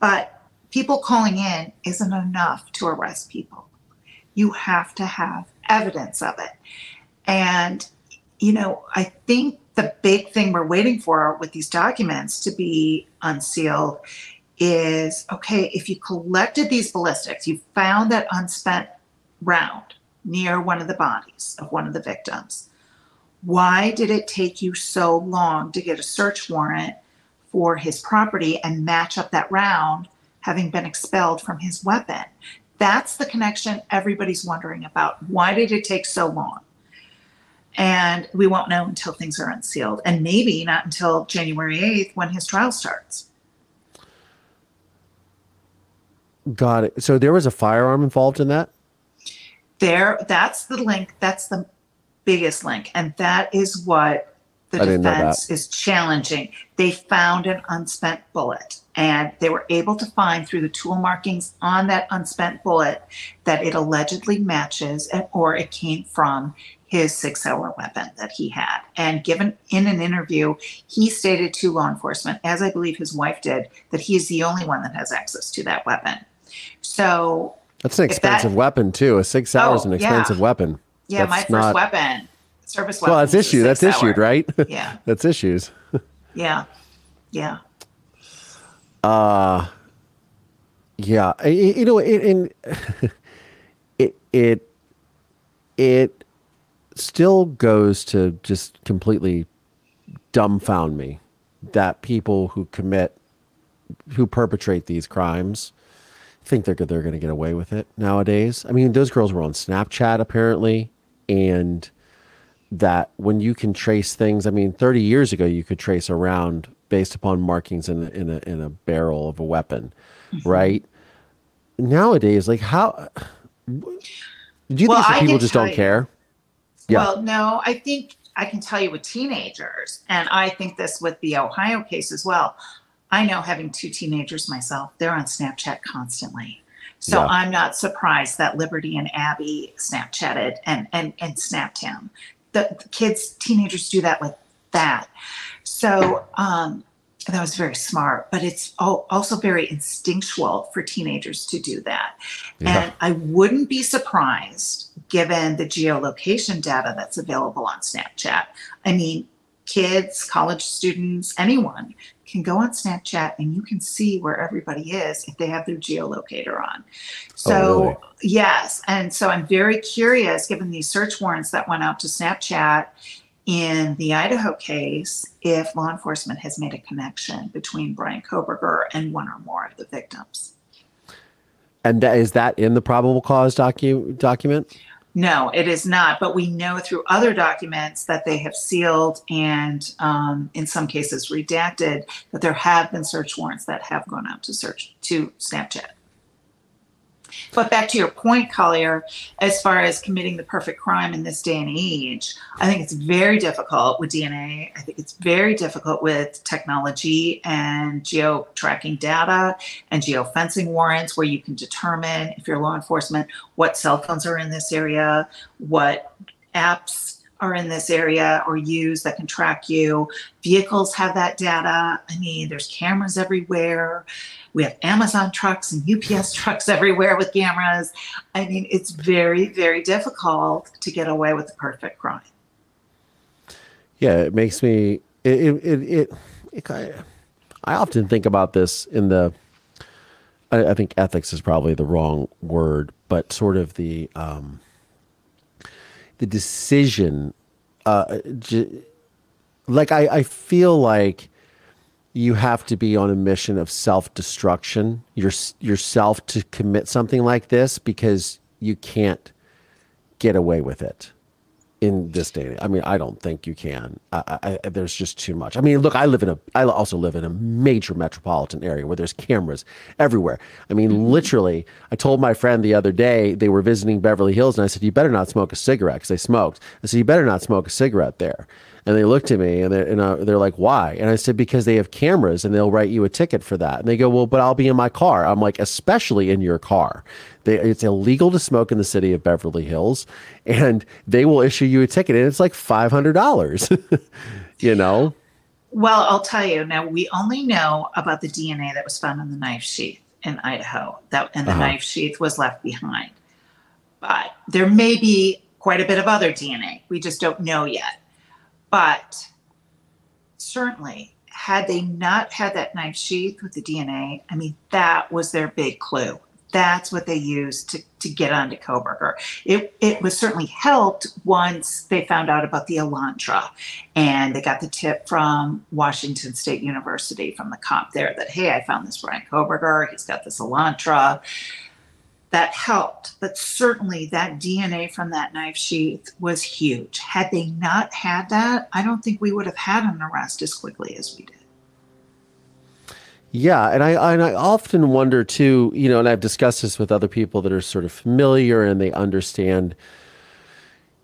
But people calling in isn't enough to arrest people. You have to have evidence of it. And, you know, I think the big thing we're waiting for with these documents to be unsealed is okay, if you collected these ballistics, you found that unspent round near one of the bodies of one of the victims. Why did it take you so long to get a search warrant for his property and match up that round having been expelled from his weapon? That's the connection everybody's wondering about. Why did it take so long? And we won't know until things are unsealed and maybe not until January 8th when his trial starts. Got it. So there was a firearm involved in that? There that's the link, that's the biggest link and that is what the defense is challenging. They found an unspent bullet and they were able to find through the tool markings on that unspent bullet that it allegedly matches or it came from his Sig Sauer weapon that he had. And given in an interview, he stated to law enforcement, as I believe his wife did, that he is the only one that has access to that weapon. So that's an expensive that, weapon too. A Sauer is oh, an expensive yeah. weapon. Yeah, that's my first not, weapon, service weapon. Well, that's issued. That's issued, right? Yeah, [LAUGHS] that's issues. yeah, yeah. Uh yeah. You know, [LAUGHS] it, it, it, it still goes to just completely dumbfound me that people who commit who perpetrate these crimes think they're they're going to get away with it nowadays. I mean, those girls were on Snapchat apparently, and that when you can trace things, I mean, 30 years ago you could trace around based upon markings in a, in a in a barrel of a weapon, mm-hmm. right? Nowadays, like how do you well, think people just don't you, care? Yeah. Well, no, I think I can tell you with teenagers, and I think this with the Ohio case as well. I know having two teenagers myself, they're on Snapchat constantly. So Yeah. I'm not surprised that Liberty and Abby Snapchatted and and and snapped him. The, the kids, teenagers do that with that. So um, that was very smart, but it's al- also very instinctual for teenagers to do that. Yeah. And I wouldn't be surprised given the geolocation data that's available on Snapchat. I mean, kids, college students, anyone can go on Snapchat and you can see where everybody is if they have their geolocator on. Oh, so, Oh, really? yes. And so I'm very curious, given these search warrants that went out to Snapchat in the Idaho case, if law enforcement has made a connection between Brian Kohberger and one or more of the victims. And is that in the probable cause docu- document? No, it is not. But we know through other documents that they have sealed and, um, in some cases, redacted that there have been search warrants that have gone out to search to Snapchat. But back to your point, Collier, as far as committing the perfect crime in this day and age, I think it's very difficult with DNA. I think it's very difficult with technology and geo tracking data and geofencing warrants, where you can determine if you're law enforcement what cell phones are in this area, what apps are in this area or used that can track you. Vehicles have that data. I mean, there's cameras everywhere. We have Amazon trucks and UPS [LAUGHS] trucks everywhere with cameras. I mean, it's very, very difficult to get away with the perfect crime. Yeah, it makes me it it it, it, it I often think about this in the I, I think ethics is probably the wrong word, but sort of the um the decision uh j- like I, I feel like you have to be on a mission of self-destruction your, yourself to commit something like this because you can't get away with it in this day. I mean, I don't think you can. I, I, I- there's just too much. I mean, look, I live in a. I also live in a major metropolitan area where there's cameras everywhere. I mean, mm-hmm. literally. I told my friend the other day they were visiting Beverly Hills, and I said, "You better not smoke a cigarette," because they smoked. I said, "You better not smoke a cigarette there." And they looked at me and they're, and uh, they're like, why? And I said, because they have cameras and they'll write you a ticket for that. And they go, well, but I'll be in my car. I'm like, especially in your car. They, it's illegal to smoke in the city of Beverly Hills and they will issue you a ticket and it's like $500, [LAUGHS] you know? Well, I'll tell you now, we only know about the DNA that was found in the knife sheath in Idaho, that, and the Uh-huh. knife sheath was left behind. But there may be quite a bit of other DNA. We just don't know yet. But certainly, had they not had that knife sheath with the DNA, I mean, that was their big clue. That's what they used to, to get onto Kohberger. It, it was certainly helped once they found out about the Elantra and they got the tip from Washington State University from the cop there that, hey, I found this Brian Kohberger. He's got this Elantra. That helped. But certainly that DNA from that knife sheath was huge. Had they not had that, I don't think we would have had an arrest as quickly as we did. Yeah, and I and I often wonder too, you know, and I've discussed this with other people that are sort of familiar and they understand,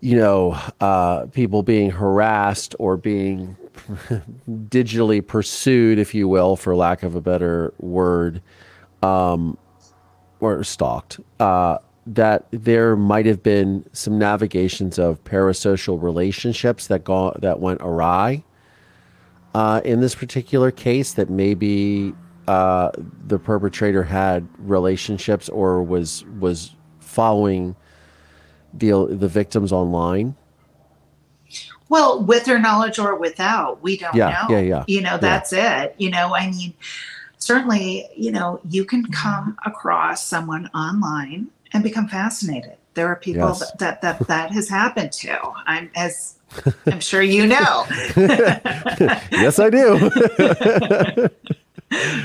you know, uh, people being harassed or being [LAUGHS] digitally pursued, if you will, for lack of a better word, um, or stalked. Uh, that there might have been some navigations of parasocial relationships that go that went awry uh, in this particular case that maybe uh, the perpetrator had relationships or was was following the the victims online. Well, with their knowledge or without, we don't Yeah, know. yeah, yeah, You know, that's it. You know, I mean, certainly, you know, you can come across someone online and become fascinated. There are people Yes. that, that that that has happened to. I'm as [LAUGHS] I'm sure you know. [LAUGHS] yes, I do. [LAUGHS]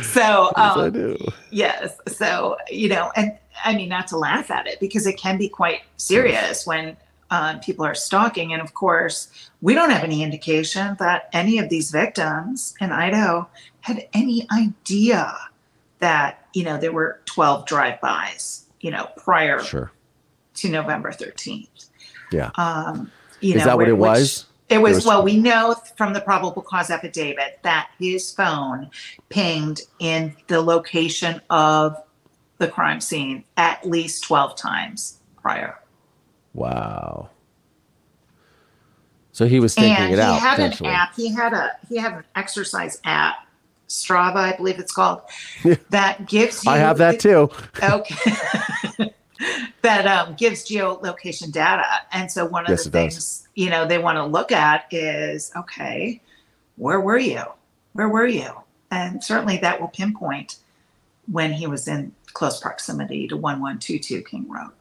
so yes, I um, do. Yes. So, you know, and I mean, not to laugh at it because it can be quite serious when uh, people are stalking. And of course, we don't have any indication that any of these victims in Idaho had any idea that, you know, there were 12 drive-bys, you know, prior Sure. to November 13th. Yeah. Um, you Is know, that what it which- was? It was, was- well, we know from the probable cause affidavit that his phone pinged in the location of the crime scene at least 12 times prior. Wow. So he was thinking and it he out. had an app. He had a he had an exercise app, Strava, I believe it's called, [LAUGHS] that gives you. I have that too. Okay. [LAUGHS] that um, gives geolocation data, and so one of Yes, the it does. things you know they want to look at is okay, where were you? Where were you? And certainly that will pinpoint when he was in close proximity to one one two two King Road.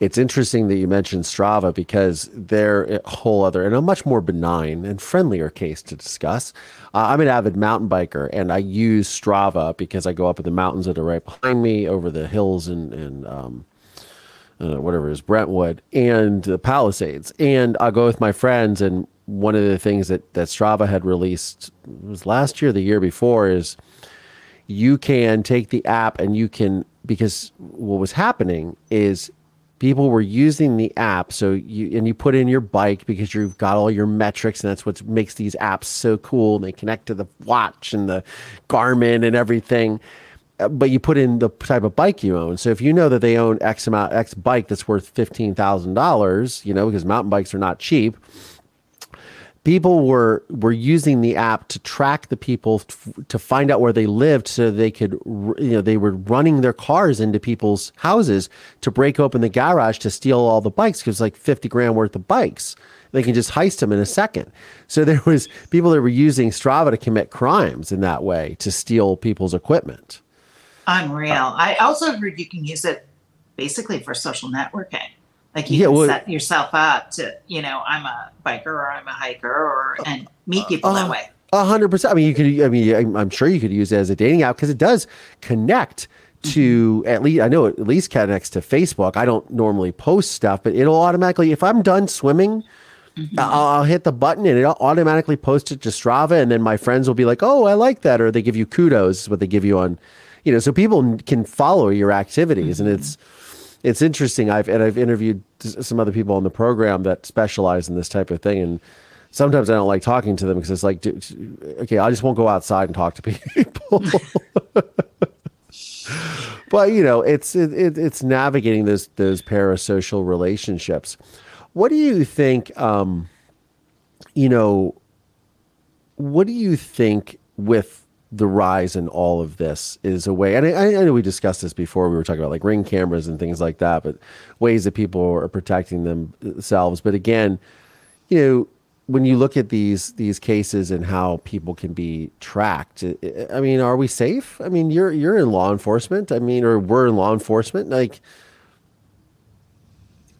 It's interesting that you mentioned Strava because they're a whole other and a much more benign and friendlier case to discuss. Uh, I'm an avid mountain biker and I use Strava because I go up in the mountains that are right behind me, over the hills and and um, uh, whatever it is Brentwood and the Palisades, and I go with my friends. And one of the things that that Strava had released was last year, the year before, is you can take the app and you can because what was happening is people were using the app so you and you put in your bike because you've got all your metrics and that's what makes these apps so cool and they connect to the watch and the garmin and everything. Uh, but you put in the type of bike you own. So if you know that they own x amount x bike that's worth $15000 you know because mountain bikes are not cheap people were were using the app to track the people f- to find out where they lived so they could you know they were running their cars into people's houses to break open the garage to steal all the bikes because like 50 grand worth of bikes they can just heist them in a second so [LAUGHS] there was people that were using strava to commit crimes in that way to steal people's equipment Unreal. I also heard you can use it basically for social networking. Like you Yeah, can well- set yourself up to, you know, I'm a biker or I'm a hiker or uh, and meet uh, people that uh, way. A hundred percent. I mean, you could. I mean, I'm- sure you could use it as a dating app because it does connect mm-hmm. to at least. I know it at least connects to Facebook. I don't normally post stuff, but it'll automatically. If I'm done swimming, mm-hmm. I'll, I'll hit the button and it'll automatically post it to Strava, and then my friends will be like, "Oh, I like that," or they give you kudos. What they give you on, you know, so people can follow your activities, and mm-hmm. it's it's interesting. I've and I've interviewed some other people on the program that specialize in this type of thing, and sometimes I don't like talking to them because it's like, okay, I just won't go outside and talk to [LAUGHS] people. but you know, it's it, it, it's navigating those those parasocial relationships. What do you think? Um, you know, what do you think with the rise in all of this is a way and I, I know we discussed this before we were talking about like ring cameras and things like that but ways that people are protecting themselves. But again you know when you look at these these cases and how people can be tracked i- mean are we safe? I mean you're you're in law enforcement i mean or we're in law enforcement like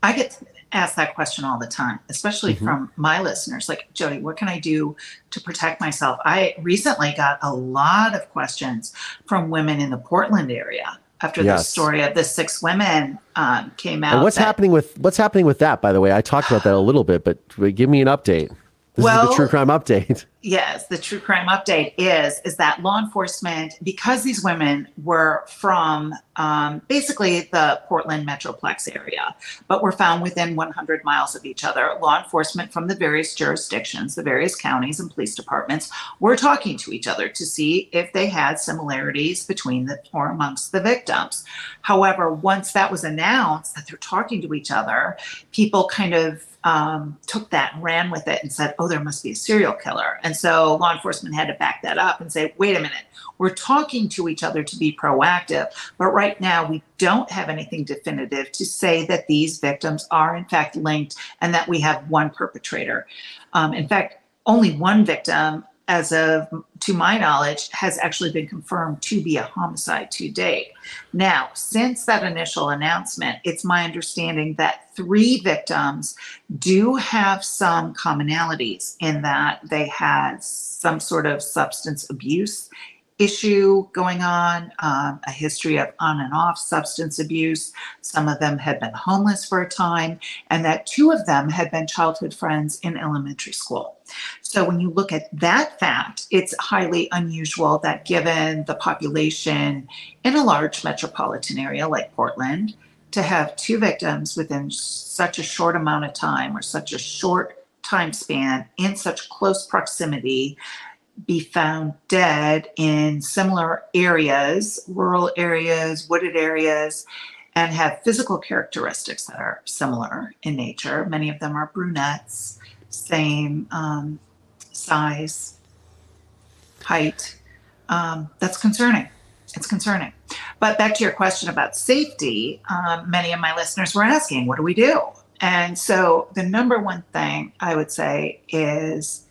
I get asked that question all the time, especially Mm-hmm. from my listeners. Like, Jodi, what can I do to protect myself? I recently got a lot of questions from women in the Portland area after the story of the six women um, came out. and what's that- happening with what's happening with that by the way i talked about that a little bit but give me an update this is Well- the true crime update [LAUGHS] Yes, the true crime update is is that law enforcement, because these women were from um, basically the Portland metroplex area, but were found within 100 miles of each other. Law enforcement from the various jurisdictions, the various counties and police departments, were talking to each other to see if they had similarities between the or amongst the victims. However, once that was announced that they're talking to each other, people kind of um, took that and ran with it and said, oh, there must be a serial killer. And so law enforcement had to back that up and say, wait a minute, we're talking to each other to be proactive. But right now, we don't have anything definitive to say that these victims are in fact linked and that we have one perpetrator. Um, in fact, only one victim, as of to my knowledge, has actually been confirmed to be a homicide to date. Now, since that initial announcement, it's my understanding that three victims do have some commonalities in that they had some sort of substance abuse issue going on, um, a history of on and off substance abuse. Some of them had been homeless for a time, and that two of them had been childhood friends in elementary school. So when you look at that fact, it's highly unusual that given the population in a large metropolitan area like Portland, to have two victims within such a short amount of time or such a short time span in such close proximity be found dead in similar areas, rural areas, wooded areas, and have physical characteristics that are similar in nature. Many of them are brunettes, same um, size, height. Um, that's concerning. It's concerning. But back to your question about safety, um, many of my listeners were asking, what do we do? And so the number one thing I would say is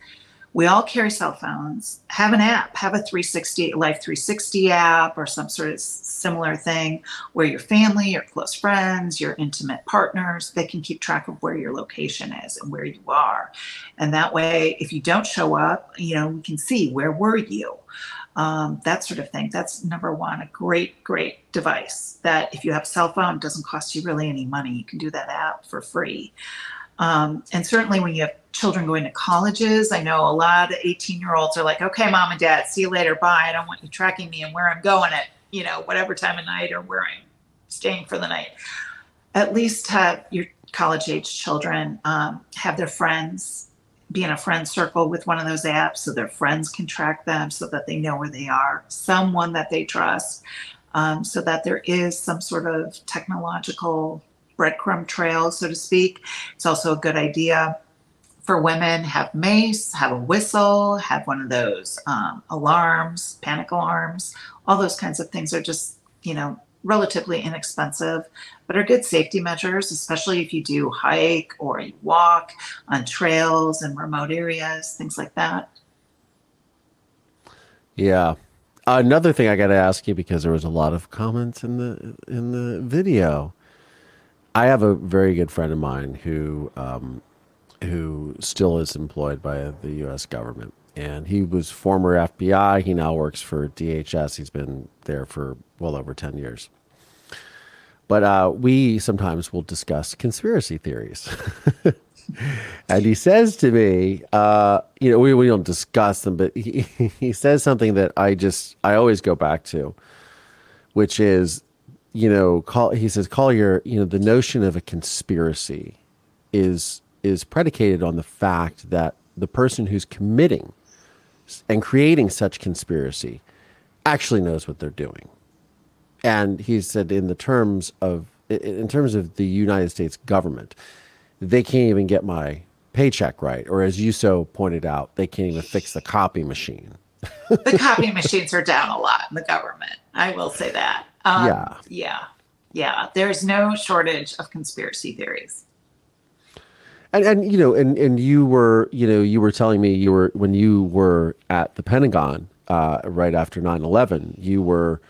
we all carry cell phones. Have an app, have a 360 Life 360 app or some sort of similar thing where your family, your close friends, your intimate partners, they can keep track of where your location is and where you are. And that way, if you don't show up, you know, we can see where were you. Um, that sort of thing. That's number one, a great, great device that if you have a cell phone, doesn't cost you really any money. You can do that app for free. Um, and certainly when you have children going to colleges, I know a lot of 18 year olds are like, okay, mom and dad, see you later. Bye. I don't want you tracking me and where I'm going at, you know, whatever time of night or where I'm staying for the night. At least have your college age children um, have their friends be in a friend circle with one of those apps so their friends can track them so that they know where they are, someone that they trust, um, so that there is some sort of technological breadcrumb trail, so to speak. It's also a good idea for women have mace, have a whistle, have one of those um, alarms, panic alarms. All those kinds of things are just, you know, relatively inexpensive, but are good safety measures, especially if you do hike or you walk on trails in remote areas, things like that. Yeah. Another thing I got to ask you because there was a lot of comments in the in the video I have a very good friend of mine who um, who still is employed by the U.S. government, and he was former FBI. He now works for DHS. He's been there for well over ten years. But uh, we sometimes will discuss conspiracy theories. [LAUGHS] and he says to me, uh, you know, we, we don't discuss them, but he, [LAUGHS] he says something that I just, I always go back to, which is you know, call he says Collier, you know, the notion of a conspiracy is is predicated on the fact that the person who's committing and creating such conspiracy actually knows what they're doing. And he said in the terms of in terms of the United States government, they can't even get my paycheck right. Or as you so pointed out, they can't even fix the copy machine. the copy machines are down a lot in the government. I will say that. Um, yeah. Yeah. Yeah. There's no shortage of conspiracy theories. And, and you know and, and you were you know you were telling me you were when you were at the Pentagon uh, right after 9-11 you were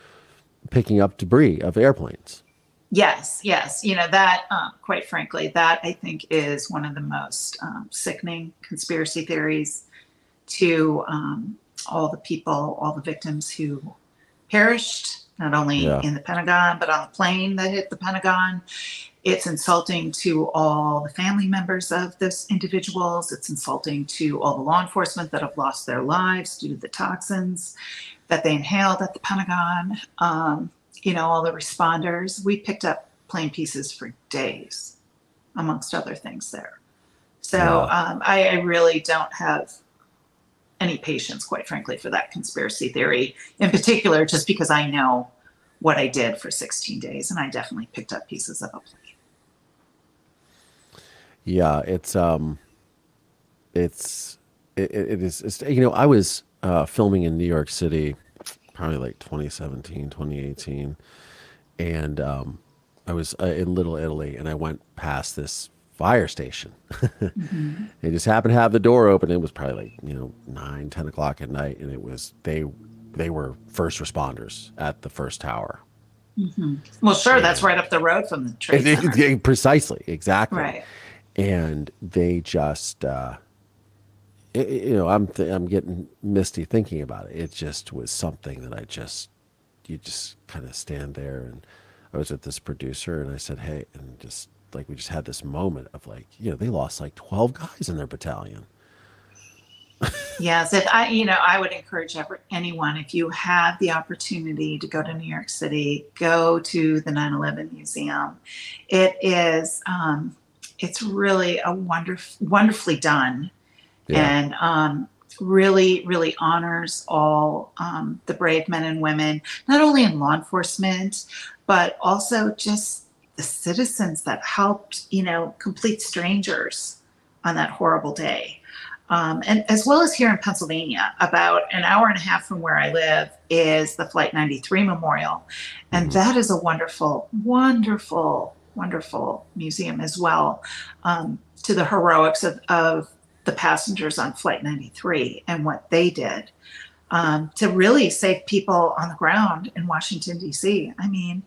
picking up debris of airplanes yes yes you know that um, quite frankly that i think is one of the most um, sickening conspiracy theories to um, all the people all the victims who perished not only yeah. in the Pentagon, but on the plane that hit the Pentagon. It's insulting to all the family members of those individuals. It's insulting to all the law enforcement that have lost their lives due to the toxins that they inhaled at the Pentagon. Um, you know, all the responders. We picked up plane pieces for days, amongst other things there. So yeah. um, I, I really don't have any patience, quite frankly, for that conspiracy theory in particular, just because I know what I did for 16 days and I definitely picked up pieces of a plane. Yeah, it's, um, it's, it, it is, it's, you know, I was uh, filming in New York City probably like 2017, 2018. And um, I was uh, in Little Italy and I went past this fire station. mm-hmm. [LAUGHS] They just happened to have the door open. It was probably like, you know, nine, 10 o'clock at night. And it was, they, they were first responders at the first tower. Mm-hmm. Well, sure, and, that's right up the road from the [LAUGHS] center. precisely, exactly. Right. And they just, uh, it, you know, I'm th- I'm getting misty thinking about it. It just was something that I just, you just kind of stand there, and I was with this producer, and I said, hey, and just like we just had this moment of like, you know, they lost like 12 guys in their battalion. yes, if I, you know, I would encourage ever, anyone if you have the opportunity to go to New York City, go to the 9/11 Museum. It is, um, it's really a wonderful, wonderfully done, Yeah. and um, really, really honors all um, the brave men and women, not only in law enforcement, but also just the citizens that helped, you know, complete strangers on that horrible day. Um, and as well as here in Pennsylvania, about an hour and a half from where I live is the Flight 93 Memorial. And that is a wonderful, wonderful, wonderful museum as well um, to the heroics of, of the passengers on Flight 93 and what they did um, to really save people on the ground in Washington, D.C. I mean,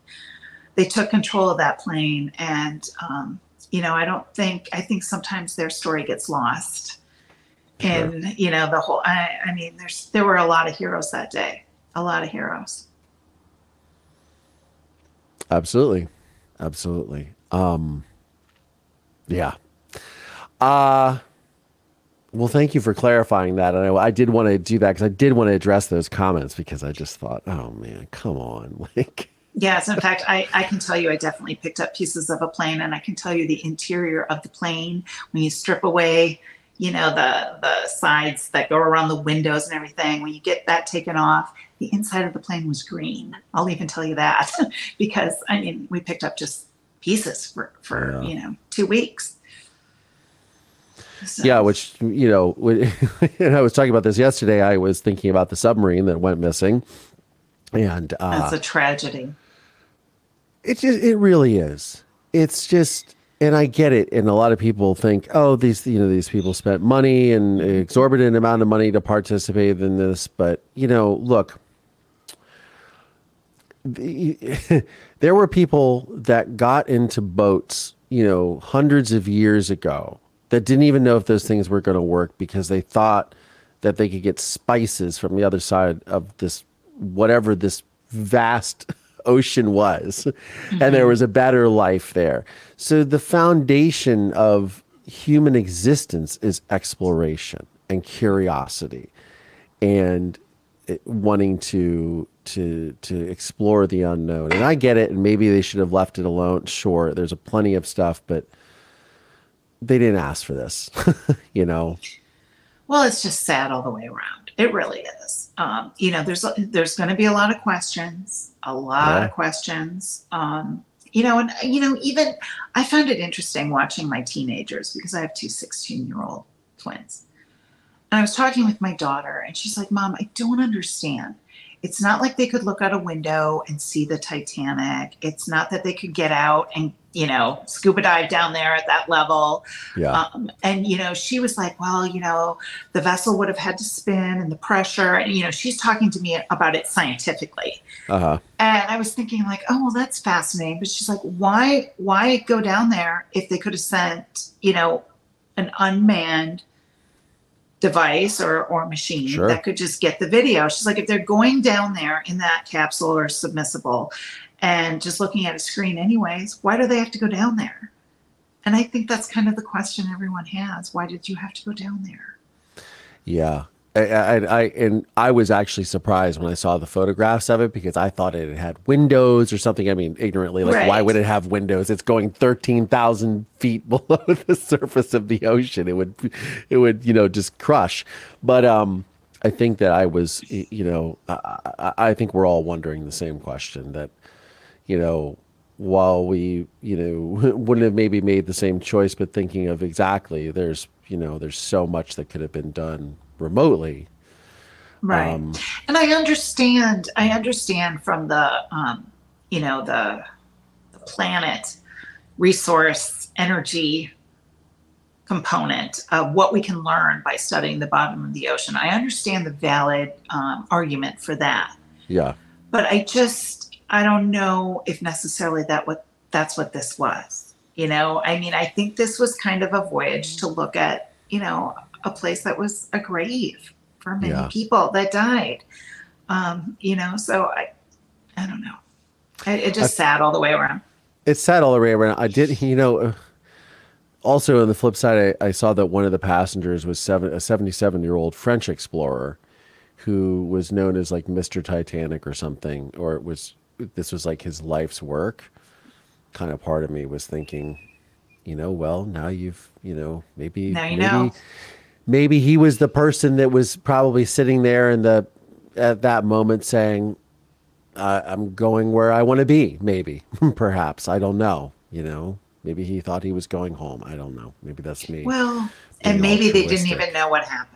they took control of that plane and um, you know i don't think i think sometimes their story gets lost in you know the whole I, I mean there's there were a lot of heroes that day a lot of heroes Absolutely. Absolutely. Um yeah. Uh well, thank you for clarifying that. And I, I did want to do that because I did want to address those comments because I just thought, oh man, come on. [LAUGHS] Like, yes in fact I, I can tell you i definitely picked up pieces of a plane and i can tell you the interior of the plane when you strip away you know the the sides that go around the windows and everything when you get that taken off the inside of the plane was green i'll even tell you that [LAUGHS] because i mean we picked up just pieces for for Yeah. you know two weeks So- yeah, which, you know, [LAUGHS] when, and I was talking about this yesterday. I was thinking about the submarine that went missing. And uh, that's a tragedy It just it really is. It's just and I get it and a lot of people think, "Oh, these you know, these people spent money and exorbitant amount of money to participate in this." But, you know, look, [LAUGHS] there were people that got into boats, you know, hundreds of years ago that didn't even know if those things were going to work because they thought that they could get spices from the other side of this whatever this vast [LAUGHS] ocean was. And there mm-hmm. was a better life there. So the foundation of human existence is exploration and curiosity and it- wanting to to to explore the unknown and i get it and maybe they should have left it alone sure there's a plenty of stuff but they didn't ask for this [LAUGHS] you know Well, it's just sad all the way around. It really is. Um, you know, there's there's going to be a lot of questions, a lot Yeah. of questions. Um, you know, and you know, even I found it interesting watching my teenagers because I have two 16 year old twins. And I was talking with my daughter, and she's like, "Mom, I don't understand. It's not like they could look out a window and see the Titanic. It's not that they could get out and you know scuba dive down there at that level." yeah Um, and you know, she was like, "Well, you know, the vessel would have had to spin, and the pressure." And you know, she's talking to me about it scientifically. uh-huh And I was thinking, like, "Oh, well, that's fascinating." But she's like, "Why? Why go down there if they could have sent, you know, an unmanned device or or machine Sure. that could just get the video?" She's like, "If they're going down there in that capsule or submissible." And just looking at a screen, anyways, why do they have to go down there? And I think that's kind of the question everyone has. Why did you have to go down there? Yeah. I, I, I and I was actually surprised when I saw the photographs of it because I thought it had windows or something. I mean, ignorantly, like why would it have windows? It's going thirteen thousand feet [LAUGHS] below the surface of the ocean. It would, it would, you know, just crush. But um, I think that I was, you know, I, I think we're all wondering the same question that, you know, while we, you know, [LAUGHS] wouldn't have maybe made the same choice, but thinking of exactly, there's, you know, there's so much that could have been done remotely. Right. Um, and I understand, I understand from the, um, you know, the, the planet resource energy component of what we can learn by studying the bottom of the ocean. I understand the valid um, argument for that. Yeah. but I just I don't know if necessarily that what that's what this was. You know, I mean, I think this was kind of a voyage to look at, you know, a place that was a grave for many Yeah. people that died. Um, you know, so I I don't know. I, it just sad all the way around. It's sad all the way around. I did, you know, uh, also on the flip side, I, I saw that one of the passengers was seven, a 77 year old French explorer who was known as like Mr. Titanic or something, or it was, this was like his life's work. Kind of part of me was thinking, you know, well, now you've, you know, maybe Now you maybe know. Maybe he was the person that was probably sitting there in the at that moment saying, uh, "I'm going where I want to be." Maybe, [LAUGHS] perhaps, I don't know. You know, maybe he thought he was going home. I don't know. Maybe that's me. Well, and maybe they didn't even know what happened.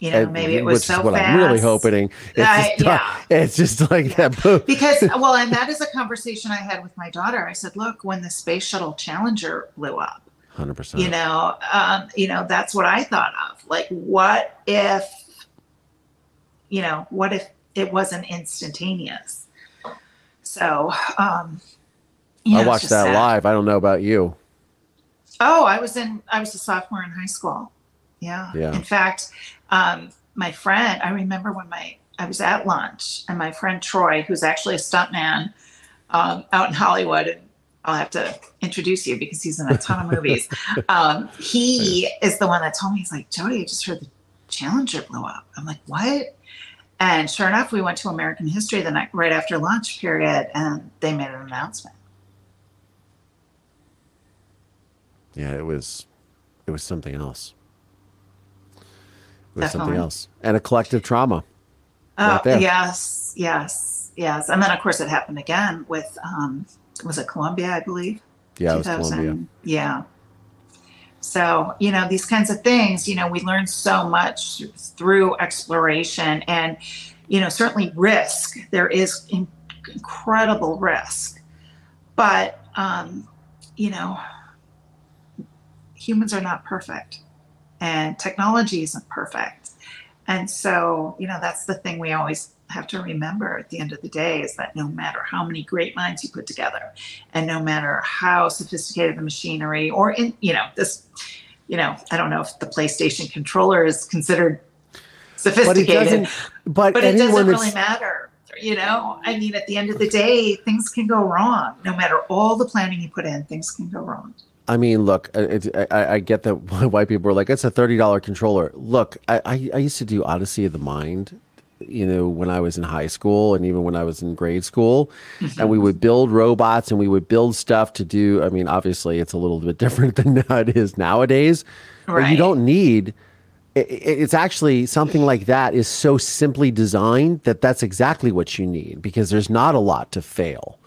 You know, And- maybe it was so what fast. I'm really hoping. It's, I- just, yeah. [LAUGHS] it's just like that. boom. because [LAUGHS] well and that is a conversation i had with my daughter i said look when the space shuttle challenger blew up Hundred percent. you know um, you know that's what i thought of like what if you know what if it wasn't instantaneous so um yeah, I watched that sad. live. I don't know about you. Oh, I was in. I was a sophomore in high school. Yeah. Yeah. In fact, um, my friend. I remember when my I was at lunch, and my friend Troy, who's actually a stuntman um, out in Hollywood, and I'll have to introduce you because he's in a ton of [LAUGHS] movies. Um, he is the one that told me he's like Jodi. I just heard the Challenger blew up. I'm like, what? And sure enough, we went to American History the night right after lunch period, and they made an announcement. Yeah, it was, it was something else. It was something else, and a collective trauma. Oh, right yes, yes, yes. And then, of course, it happened again with, um, was it Columbia, I believe? Yeah, it was Columbia. Yeah. So, you know, these kinds of things, you know, we learn so much through exploration and, you know, certainly risk. There is in- incredible risk. But, um, you know, humans are not perfect and technology isn't perfect. And so, you know, that's the thing we always have to remember at the end of the day is that no matter how many great minds you put together and no matter how sophisticated the machinery or in, you know, this, you know, I don't know if the PlayStation controller is considered But it sophisticated, doesn't. But, but it doesn't really matter. You know, I mean, at the end of the day, things can go wrong. No matter all the planning you put in, things can go wrong. I mean, look, uh, it's, I, I get that [LAUGHS] white people are like, it's a thirty dollar controller. Look, I, I, I used to do Odyssey of the Mind, you know, when I was in high school and even when I was in grade school, and we mm-hmm. would build robots and we would build stuff to do. I mean, obviously, it's a little bit [LAUGHS] different than it is nowadays. But you don't need. i- i- It's actually something like that is so simply designed that that's exactly what you need because there's not a lot to fail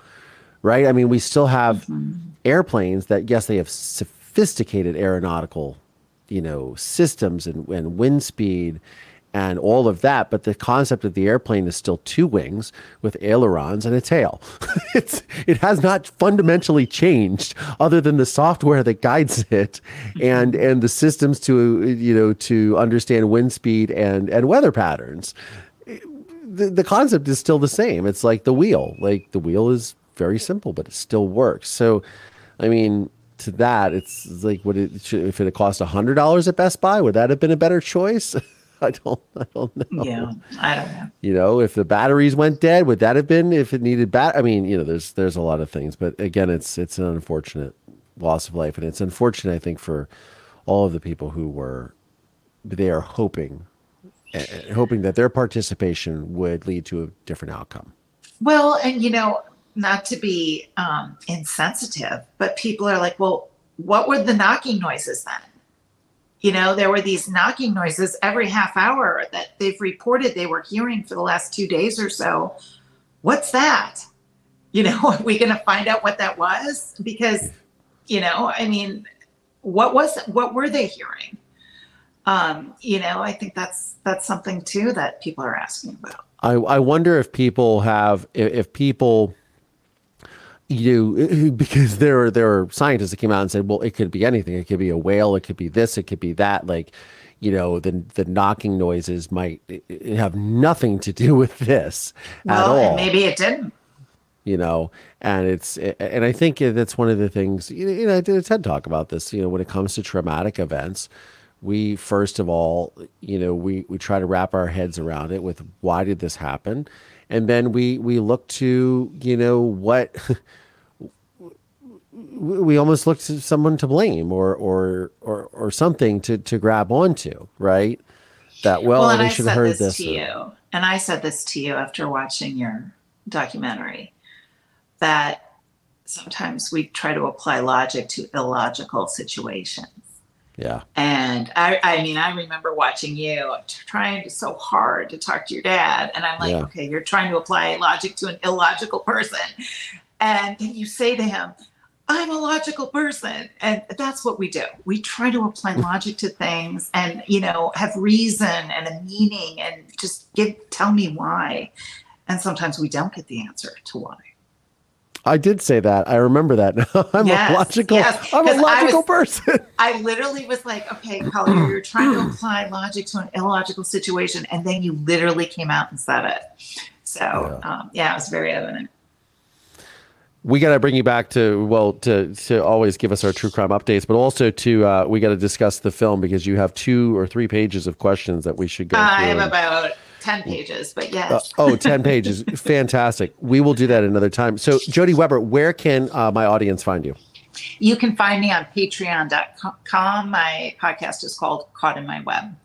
right? I mean, we still have mm-hmm. airplanes that, yes, they have sophisticated aeronautical, you know, systems and, and wind speed and all of that, but the concept of the airplane is still two wings with ailerons and a tail. [LAUGHS] it's it has not fundamentally changed, other than the software that guides it and [LAUGHS] and the systems to you know to understand wind speed and and weather patterns the, the concept is still the same. It's like the wheel. Like the wheel is very simple, but it still works. So, I mean, to that, it's like would it if it had cost a hundred dollars at Best Buy, would that have been a better choice? [LAUGHS] [LAUGHS] I don't, I don't know. Yeah, I don't know. You know, if the batteries went dead, would that have been if it needed bat? I mean, you know, there's there's a lot of things, but again, it's it's an unfortunate loss of life, and it's unfortunate, I think, for all of the people who were they are hoping uh, hoping that their participation would lead to a different outcome. Well, and you know, not to be um, insensitive, but people are like, well, what were the knocking noises then? You know, there were these knocking noises every half hour that they've reported they were hearing for the last two days or so. What's that? You know, [LAUGHS] are we going to find out what that was? Because, you know, I mean, what was what were they hearing? Um, you know, I think that's that's something too that people are asking about. I, I wonder if people have if, if people you know, [LAUGHS] because there are there are scientists that came out and said, well, it could be anything. It could be a whale. It could be this. It could be that. Like, you know, the the knocking noises might have nothing to do with this at all maybe it didn't. you know and it's and i think that's one of the things you know i did a ted talk about this you know when it comes to traumatic events we first of all you know we we try to wrap our heads around it with why did this happen and then we we look to you know what [LAUGHS] we almost look to someone to blame or or or or something to to grab onto right that well, Well, and they I should have heard this, this, to or- you, and I said this to you after watching your documentary that sometimes we try to apply logic to illogical situations. Yeah. And I, I mean, I remember watching you trying so hard to talk to your dad. And I'm like, Yeah. okay, you're trying to apply logic to an illogical person. And then you say to him, I'm a logical person. And that's what we do. We try to apply [LAUGHS] logic to things and, you know, have reason and a meaning and just give, tell me why. And sometimes we don't get the answer to why. I did say that. I remember that. [LAUGHS] I'm Yes, a logical. yes, I'm a 'cause I logical was- person. [LAUGHS] I literally was like, okay, Collier, you're trying to apply logic to an illogical situation. And then you literally came out and said it. So, yeah, um, yeah it was very evident. we got to bring you back to well to to always give us our true crime updates, but also to uh, we got to discuss the film because you have two or three pages of questions that we should go I through. have about 10 pages, but yes. Uh, oh, 10 pages. [LAUGHS] Fantastic. We will do that another time. So, Jodi Weber, where can uh, my audience find you? you can find me on patreon.com. My podcast is called Caught in My Web.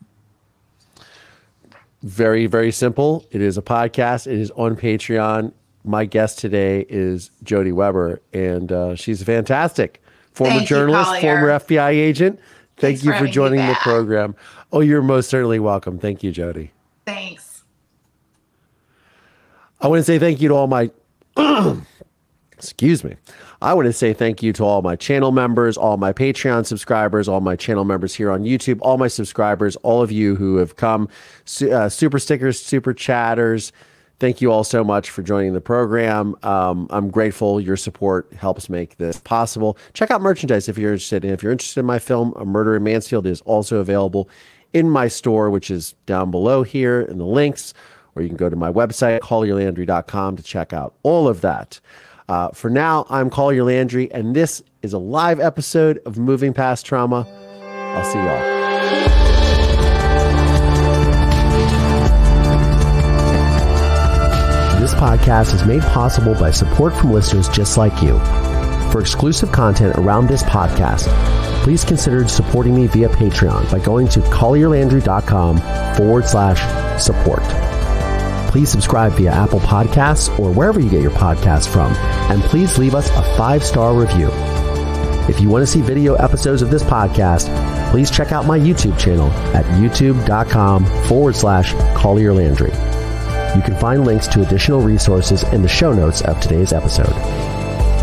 Very, very simple. It is a podcast, it is on Patreon. My guest today is Jodi Weber, and uh, she's fantastic. Former Thank journalist, Collier. former FBI agent. Thank Thanks you for for joining the program. Oh, you're most certainly welcome. Thank you, Jodi. Thanks. I want to say thank you to all my [CLEARS THROAT] excuse me. I want to say thank you to all my channel members, all my Patreon subscribers, all my channel members here on YouTube, all my subscribers, all of you who have come, uh, super stickers, super chatters. Thank you all so much for joining the program. Um, I'm grateful. Your support helps make this possible. Check out merchandise if you're interested. And if you're interested in my film, A Murder in Mansfield, is also available in my store, which is down below here in the links, or you can go to my website, collierlandry.com, to check out all of that. Uh, for now, I'm Collier Landry, and this is a live episode of Moving Past Trauma. I'll see y'all. This podcast is made possible by support from listeners just like you. For exclusive content around this podcast, please consider supporting me via Patreon by going to collierlandry.com forward slash support. Please subscribe via Apple Podcasts or wherever you get your podcasts from, and please leave us a five star review. If you want to see video episodes of this podcast, please check out my YouTube channel at youtube.com forward slash Collier Landry. You can find links to additional resources in the show notes of today's episode.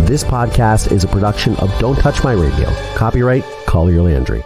This podcast is a production of Don't Touch My Radio. Copyright Collier Landry.